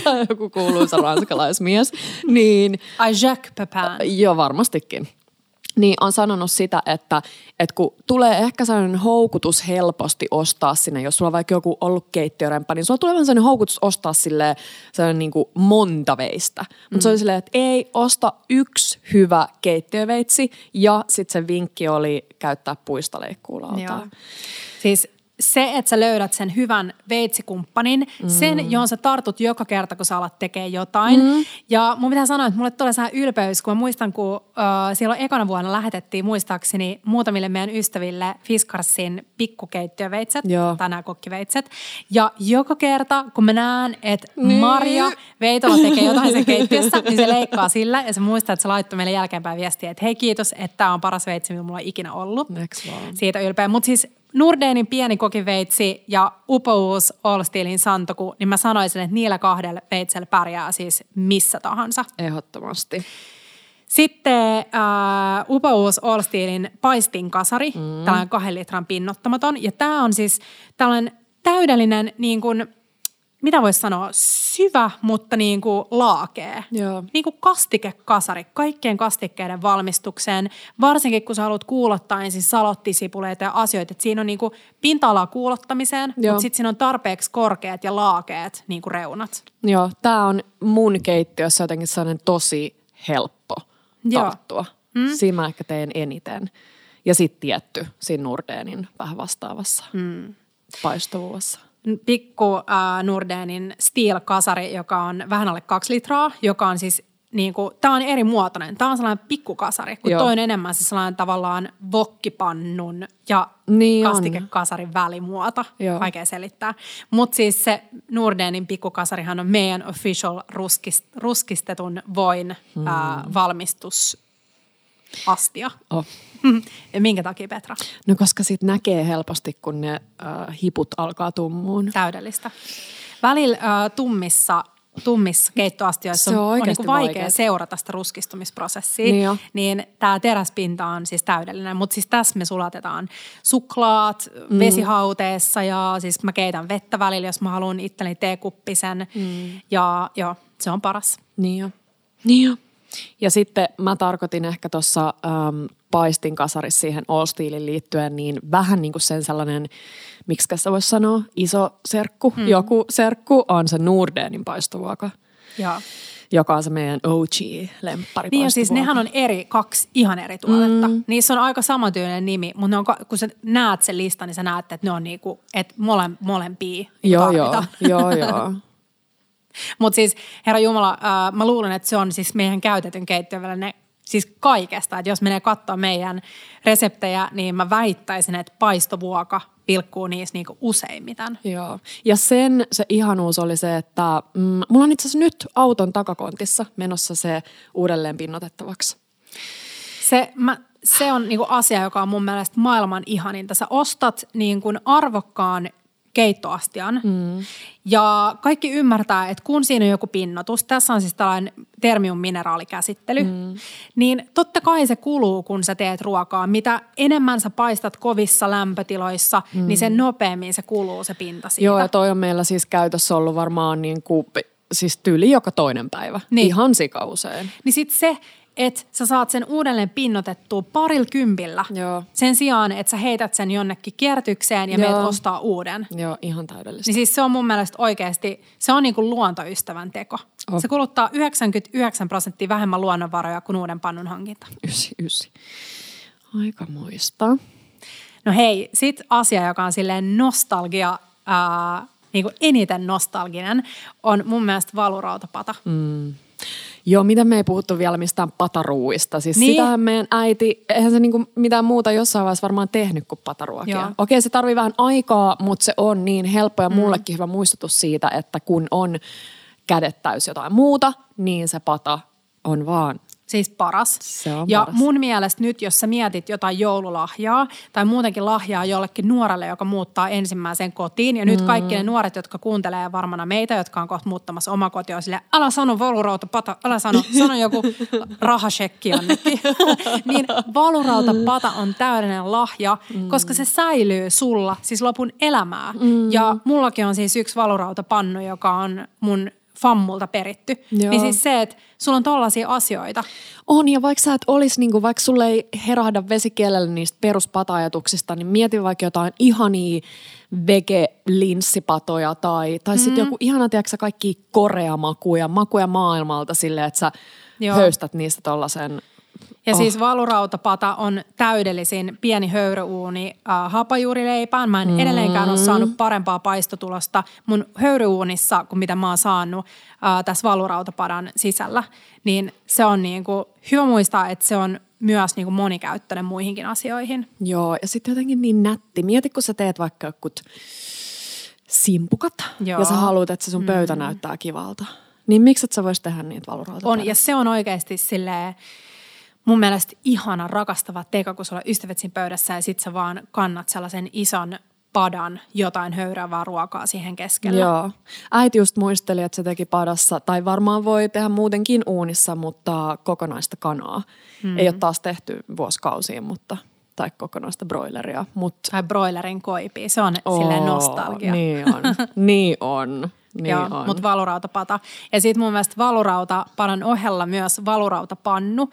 tai joku kuuluisa ranskalaismies, niin Ai Jacques Pepin. Joo, varmastikin. Niin on sanonut sitä, että, että kun tulee ehkä sellainen houkutus helposti ostaa sinne, jos sulla on vaikka joku ollut keittiörempä, niin sulla tulee vähän sellainen houkutus ostaa sille sellainen niin kuin monta veistä. Mutta Mm. se oli silleen, että ei, osta yksi hyvä keittiöveitsi ja sitten se vinkki oli käyttää puista leikkuulautaa. Joo. Siis se, että sä löydät sen hyvän veitsikumppanin, mm. sen, johon sä tartut joka kerta, kun sä alat tekemään jotain. Mm. Ja mun pitää sanoa, että mulle tulee sehän ylpeys, kun mä muistan, kun uh, silloin ekana vuonna lähetettiin muistaakseni muutamille meidän ystäville Fiskarsin pikkukeittiöveitset, Joo. tai nämä kokkiveitset. Ja joka kerta, kun mä näen, että Niin. Maria Veitola tekee jotain sen keittiössä, niin se leikkaa sillä. Ja se muistaa, että se laittoi meille jälkeenpäin viestiä, että hei kiitos, että tämä on paras veitsi, mitä mulla on ikinä ollut siitä ylpeä. Mutta siis Nordenin pieni kokiveitsi ja upouus All Steelin santoku, niin mä sanoisin, että niillä kahdella veitsellä pärjää siis missä tahansa. Ehdottomasti. Sitten äh, upouus All Steelin paistinkasari, mm. tällainen kahden litran pinnottamaton. Ja tämä on siis tällainen täydellinen, niin kuin, mitä voisi sanoa, syvä, mutta niin kuin laakee. Joo. Niin kuin kastikekasari, kaikkien kastikkeiden valmistukseen, varsinkin kun sä haluat kuulottaa ensin salottisipuleita ja asioita. Että siinä on niin kuin pinta-alaa kuulottamiseen, Joo. mutta sitten siinä on tarpeeksi korkeat ja laakeet niin kuin reunat. Joo, tämä on mun keittiössä jotenkin sellainen tosi helppo Joo. tarttua. Mm. Siinä mä ehkä teen eniten. Ja sitten tietty siinä Nordenin vähän vastaavassa mm. paistuvuudessa. Pikku äh, Nordenin Steel-kasari, joka on vähän alle kaksi litraa, joka on siis niin kuin, tämä on eri muotoinen. Tämä on sellainen pikkukasari, kun Joo. toi on enemmän se sellainen tavallaan vokkipannun ja Niin on. kastikekasarin välimuoto. Joo. Vaikea selittää. Mutta siis se Nordenin pikkukasarihan on meidän official ruskist, ruskistetun voin hmm. äh, valmistusastia. Oh. ja minkä takia Petra? No koska sit näkee helposti, kun ne äh, hiput alkaa tummuun. Täydellistä. Välillä äh, tummissa tummissa keittoastioissa Se on on, on oikeasti niin vaikea vaikeet. seurata sitä ruskistumisprosessia, Niin niin, jo. niin tämä teräspinta on siis täydellinen. Mutta siis tässä me sulatetaan suklaat mm. vesihauteessa ja siis mä keitän vettä välillä, jos mä haluan itselleni teekuppisen. Mm. Ja joo, se on paras. Niin jo. Niin jo. Ja sitten mä tarkoitin ehkä tuossa ähm, paistin kasarissa siihen All-Steelin liittyen, niin vähän niin kuin sen sellainen, miksi se voisi sanoa, iso serkku, mm. joku serkku on se Nordenin paistovuoka, Joo. joka on se meidän OG-lemppari Niin ja siis nehän on eri, kaksi ihan eri tuotetta. Mm. Niissä on aika samantyylinen nimi, mutta ne on, kun sä näet sen listan, niin sä näet, että ne on niinku, että mole, molempia Joo, joo, tarvitaan. joo, joo. Mutta siis, herra Jumala, ää, mä luulen, että se on siis meidän käytetyn keittiöväline siis kaikesta. Että jos menee katsoa meidän reseptejä, niin mä väittäisin, että paistovuoka pilkkuu niissä niinku useimmiten. Joo. Ja sen se ihanuus oli se, että mm, mulla on itse asiassa nyt auton takakontissa menossa se uudelleen pinnotettavaksi. Se, mä, se on niinku asia, joka on mun mielestä maailman ihaninta. Sä ostat niinku arvokkaan keittoastian mm. ja kaikki ymmärtää, että kun siinä on joku pinnotus, tässä on siis tällainen termium mineraalikäsittely, mm. niin totta kai se kuluu, kun sä teet ruokaa. Mitä enemmän sä paistat kovissa lämpötiloissa, mm. niin sen nopeammin se kuluu se pinta siitä. Joo, ja toi on meillä siis käytössä ollut varmaan niin kuin, siis tyyli joka toinen päivä. Niin. Ihan sika usein. Niin sit se, että sä saat sen uudelleen pinnotettua parilla kympillä. Joo. Sen sijaan, että sä heität sen jonnekin kiertykseen ja Joo. meet ostaa uuden. Joo, ihan täydellistä. Niin siis se on mun mielestä oikeasti, se on niin kuin luontoystävän teko. On. Se kuluttaa 99 prosenttia vähemmän luonnonvaroja kuin uuden pannun hankinta. Ysi, ysi. Aika muista. No hei, sit asia, joka on silleen nostalgia, ää, niin kuin eniten nostalginen, on mun mielestä valurautapata. Mm. Joo, mitä me ei puhuttu vielä mistään pataruuista. Siis niin. Sitähän meidän äiti, eihän se niinku mitään muuta jossain vaiheessa varmaan tehnyt kuin pataruokia. Joo. Okei, se tarvii vähän aikaa, mutta se on niin helppo ja mullekin hyvä muistutus siitä, että kun on kädet täys jotain muuta, niin se pata on vaan Siis paras. Se on ja paras. mun mielestä nyt, jos sä mietit jotain joululahjaa tai muutenkin lahjaa jollekin nuorelle, joka muuttaa ensimmäiseen kotiin. Ja nyt kaikki ne nuoret, jotka kuuntelee varmana meitä, jotka on kohta muuttamassa oma koti, on silleen, älä sano valurautapata, älä sano, sano joku rahashekki jonnekin. niin valurautapata on täydellinen lahja, mm. koska se säilyy sulla siis lopun elämää. Mm. Ja mullakin on siis yksi valurautapannu, joka on mun fammulta peritty. Joo. Niin siis se, että sulla on tollaisia asioita. On, ja vaikka sä et olisi, niin kuin, vaikka sulle ei herahda vesikielellä niistä peruspata-ajatuksista, niin mieti vaikka jotain ihania vege-linssipatoja tai, tai sitten joku ihana, tiedätkö kaikki koreamakuja, makuja maailmalta silleen, että sä Joo. höystät niistä tollasen Ja Oh. oh. siis valurautapata on täydellisin pieni höyryuuni äh, hapajuurileipään. Mä en mm. edelleenkään ole saanut parempaa paistotulosta mun höyryuunissa kuin mitä mä oon saanut äh, tässä valurautapadan sisällä. Niin se on niinku, hyvä muistaa, että se on myös niinku monikäyttöinen muihinkin asioihin. Joo, ja sitten jotenkin niin nätti. Mieti, kun sä teet vaikka jokut simpukat Joo. ja sä haluat, että se sun pöytä mm. näyttää kivalta. Niin miksi et sä vois tehdä niitä valurautapäitä? On, ja se on oikeasti silleen, mun mielestä ihana, rakastava teko, kun sulla on ystävät siinä pöydässä ja sit sä vaan kannat sellaisen ison padan jotain höyräävää ruokaa siihen keskelle. Joo. Äiti just muisteli, että se teki padassa, tai varmaan voi tehdä muutenkin uunissa, mutta kokonaista kanaa. Mm. Ei ole taas tehty vuosikausiin, mutta, tai kokonaista broileria. Mutta Tai broilerin koipia, se on silleen nostalgia. Niin on, niin on. Niin Joo, on. mutta valurautapata. Ja sitten mun mielestä valurautapadan ohella myös valurautapannu.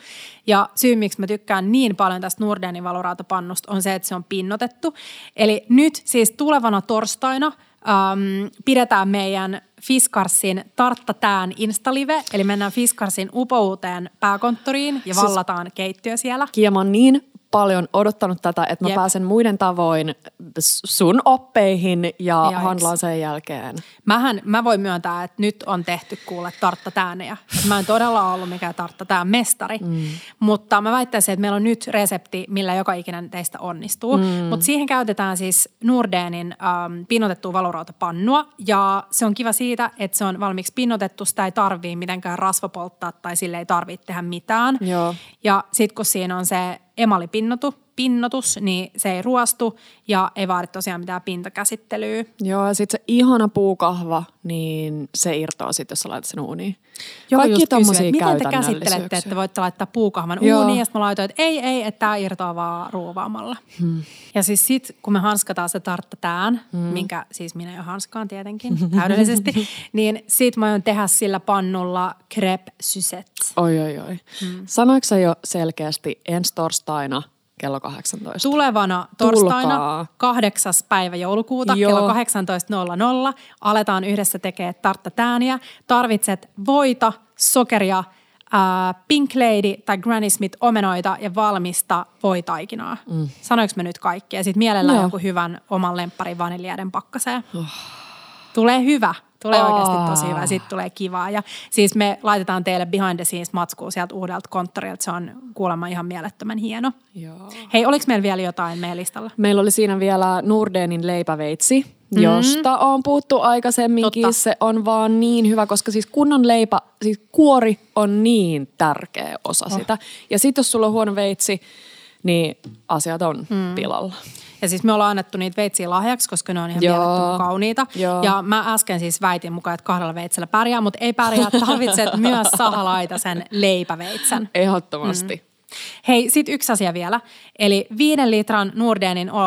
Ja syy, miksi mä tykkään niin paljon tästä Nordenin valurautapannusta on se, että se on pinnotettu. Eli nyt siis tulevana torstaina äm, pidetään meidän Fiskarsin Tarttatään Instalive. Eli mennään Fiskarsin upouuteen pääkonttoriin ja Siis- vallataan keittiö siellä. Mä oon niin paljon odottanut tätä, että mä Jep. pääsen muiden tavoin sun oppeihin ja Jaiks. handlaan sen jälkeen. Mähän, mä voin myöntää, että nyt on tehty kuule tarttatäänejä. Mä en todella ollut mikään tarttatään mestari, mm. mutta mä väittäisin, että meillä on nyt resepti, millä joka ikinen teistä onnistuu. Mm. Mutta siihen käytetään siis Nordenin ähm, pinnotettua valurautapannua ja se on kiva siitä, että se on valmiiksi pinnotettu, sitä ei tarvii mitenkään rasvapolttaa tai sille ei tarvitse tehdä mitään. Joo. Ja sitten kun siinä on se emalipinnotu, pinnotus, niin se ei ruostu ja ei vaadi tosiaan mitään pintakäsittelyä. Joo, ja sitten se ihana puukahva, niin se irtoaa sitten, jos sä laitat sen uuniin. Joo, Kaikki just kysyä, että miten te käsittelette, että voitte laittaa puukahvan Joo. uuniin, ja sitten mä laitoin, että ei, ei, että tämä irtoaa vaan ruovaamalla. Hmm. Ja siis sit, kun me hanskataan se tartta tään, hmm. minkä siis minä jo hanskaan tietenkin täydellisesti, niin sit mä aion tehdä sillä pannulla crepe syset. Oi, oi, oi. Hmm. Sanoiko sä jo selkeästi ensi torstaina kello 18? Tulevana torstaina Tulkaa. 8. päivä joulukuuta Joo. kello 18.00 aletaan yhdessä tekemään tarttatääniä. Tarvitset voita, sokeria, Pink Lady tai Granny Smith omenoita ja valmista voitaikinaa. Mm. Sanoinko mä nyt kaikki? Ja sitten mielellään Joo. joku hyvän oman lempparin vaniljaiden pakkaseen. Tulee hyvä. Tulee Aa. oikeasti tosi hyvä. Sitten tulee kivaa. Ja siis me laitetaan teille behind the scenes matskua sieltä uudelta konttorilta. Se on kuulemma ihan mielettömän hieno. Joo. Hei, oliko meillä vielä jotain meidän listalla? Meillä oli siinä vielä Nordenin leipäveitsi, josta on puhuttu aikaisemminkin. Totta. Se on vaan niin hyvä, koska siis kunnon leipä, siis kuori on niin tärkeä osa oh. sitä. Ja sitten jos sulla on huono veitsi, niin asiat on mm. pilalla. Ja siis me ollaan annettu niitä veitsiä lahjaksi, koska ne on ihan Joo. kauniita. Joo. Ja mä äsken siis väitin mukaan, että kahdella veitsellä pärjää, mutta ei pärjää. Tarvitset myös sahalaitasen leipäveitsen. Ehdottomasti. Mm. Hei, sit yksi asia vielä. Eli viiden litran Nordenin uh,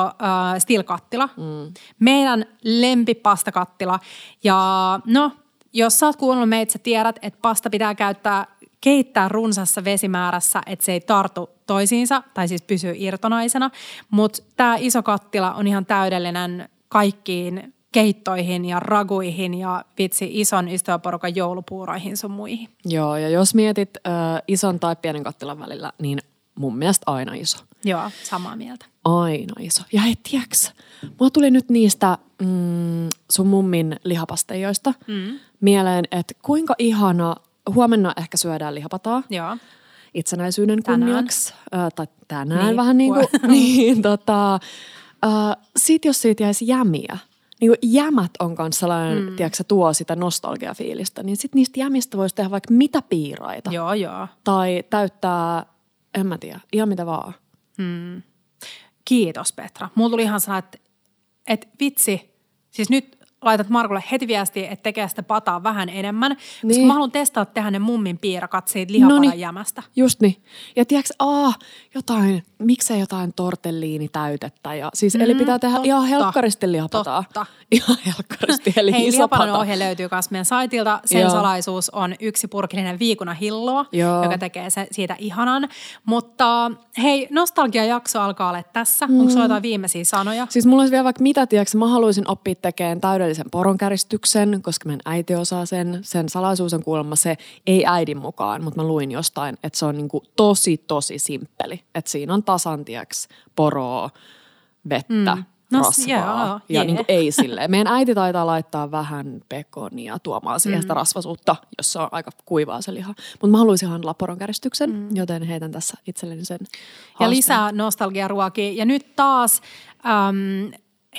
Steel-kattila. Mm. Meidän lempipastakattila. Ja no, jos sä oot kuunnellut meitä, sä tiedät, että pasta pitää käyttää keittää runsassa vesimäärässä, että se ei tartu toisiinsa, tai siis pysyy irtonaisena. Mutta tämä iso kattila on ihan täydellinen kaikkiin keittoihin ja raguihin ja vitsi ison ystäväporukan joulupuuroihin sun muihin. Joo, ja jos mietit äh, ison tai pienen kattilan välillä, niin mun mielestä aina iso. Joo, samaa mieltä. Aina iso. Ja hei, tiiäks, mulla tuli nyt niistä mm, sun mummin lihapasteijoista mm. mieleen, että kuinka ihana, huomenna ehkä syödään lihapataa Joo. itsenäisyyden Tänään. kunniaksi. Äh, tai tänään Niin, vähän niin kuin, niin tota, äh, sit jos siitä jäisi jämiä, niin kuin jämät on kanssa sellainen, mm. tiedätkö, tuo sitä nostalgiafiilistä, niin sit niistä jämistä voisi tehdä vaikka mitä piiraita. Joo, joo. Tai täyttää, en mä tiedä, ihan mitä vaan. Kiitos Petra. Mulla tuli ihan sellainen, että, että vitsi, siis nyt laitat Markulle heti viestiä, että tekee sitä pataa vähän enemmän, koska Niin. mä haluan testata tehdä ne mummin piirakat siitä lihapadan Noniin. jämästä. Just niin. Ja tiedätkö, aah, jotain, miksei jotain tortelliinitäytettä. Ja, siis, mm, eli pitää tehdä totta. ihan helkkaristi lihapataa. Totta. Ihan helkkaristi, eli Hei, pata. ohje löytyy myös meidän saitilta. Sen Joo. salaisuus on yksi purkillinen viikuna hilloa, Joo. joka tekee se, siitä ihanan. Mutta hei, nostalgiajakso alkaa olla tässä. Mm. Onko sulla jotain viimeisiä sanoja? Siis mulla olisi vielä vaikka mitä, tiedätkö, mä haluaisin oppia tekemään täydellisen poronkäristyksen, koska meidän äiti osaa sen. Sen salaisuus on kuulemma se, ei äidin mukaan, mutta mä luin jostain, että se on niinku tosi, tosi simppeli. Että siinä on tasan, tiedätkö, poroa, vettä, mm. No, rasvaa. joo, ja jee. niinku ei silleen. Meidän äiti taitaa laittaa vähän pekonia tuomaan siihen sitä rasvasuutta, jos se on aika kuivaa se liha. Mutta mä haluaisin handlaa poronkäristyksen, mm. joten heitän tässä itselleni sen ja haasteen. lisää nostalgiaruokia. Ja nyt taas äm,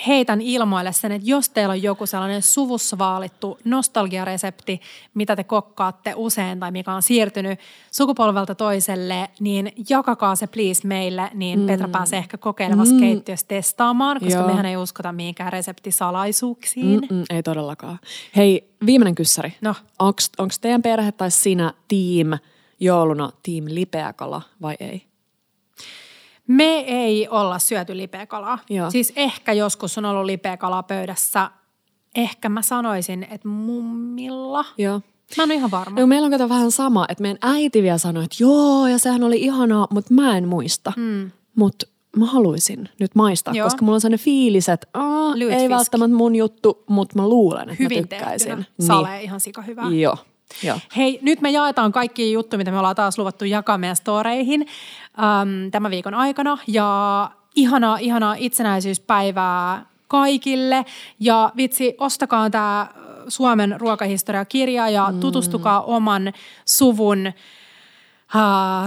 heitän ilmoille sen, että jos teillä on joku sellainen suvussa vaalittu nostalgiaresepti, mitä te kokkaatte usein tai mikä on siirtynyt sukupolvelta toiselle, niin jakakaa se please meille, niin mm. Petra pääsee ehkä kokeilevassa mm. keittiössä testaamaan, koska Joo. mehän ei uskota mihinkään reseptisalaisuuksiin. Mm. Mm, ei todellakaan. Hei, viimeinen kyssäri. No. Onko teidän perhe tai sinä team jouluna team lipeäkala vai ei? Me ei olla syöty lipeäkalaa. Joo. Siis ehkä joskus on ollut lipeäkalaa pöydässä. Ehkä mä sanoisin, että mummilla. Joo. Mä en ole ihan varma. No, meillä on kato vähän sama, että meidän äiti vielä sanoi, että joo, ja sehän oli ihanaa, mutta mä en muista. Mm. Mutta mä haluaisin nyt maistaa, Joo. koska mulla on sellainen fiilis, että ei välttämättä mun juttu, mutta mä luulen, että Hyvin mä tykkäisin. tehtynä. Sale ihan sika hyvää. Joo, joo. Hei, nyt me jaetaan kaikki juttuja, mitä me ollaan taas luvattu jakaa meidän storeihin äm, tämän viikon aikana. Ja ihanaa, ihanaa itsenäisyyspäivää kaikille. Ja vitsi, ostakaa tämä Suomen ruokahistoria-kirja ja mm. tutustukaa oman suvun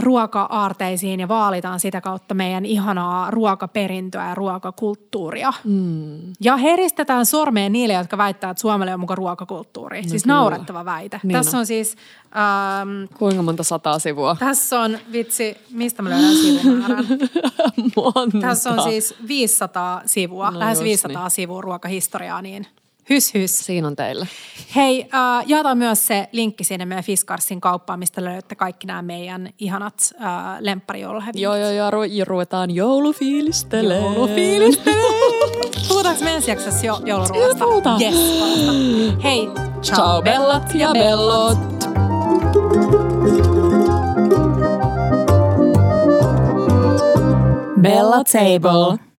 ruoka-aarteisiin ja vaalitaan sitä kautta meidän ihanaa ruokaperintöä ja ruokakulttuuria. Mm. Ja heristetään sormeen niille, jotka väittää, että Suomelle on mukaan ruokakulttuuri. No siis kyllä. naurettava väite. Niin tässä on, on siis... Um, Kuinka monta sataa sivua? Tässä on, vitsi, mistä mä löydän sivumäärän? monta. Tässä on siis 500 sivua, no lähes 500 niin. sivua ruokahistoriaa, niin Hys, hys. Siinä on teille. Hei, äh, jaeta myös se linkki sinne meidän Fiskarsin kauppaan, mistä löydätte kaikki nämä meidän ihanat äh, lempparijouluhevinkit. Joo, joo, joo, ru- ruvetaan joulufiilistele. Joulufiilistele. Puhutaanko me ensi jaksossa jo- jouluruoasta? Puhutaan. Yes, Hei, ciao, ciao bellat ja bellot. Bella Table.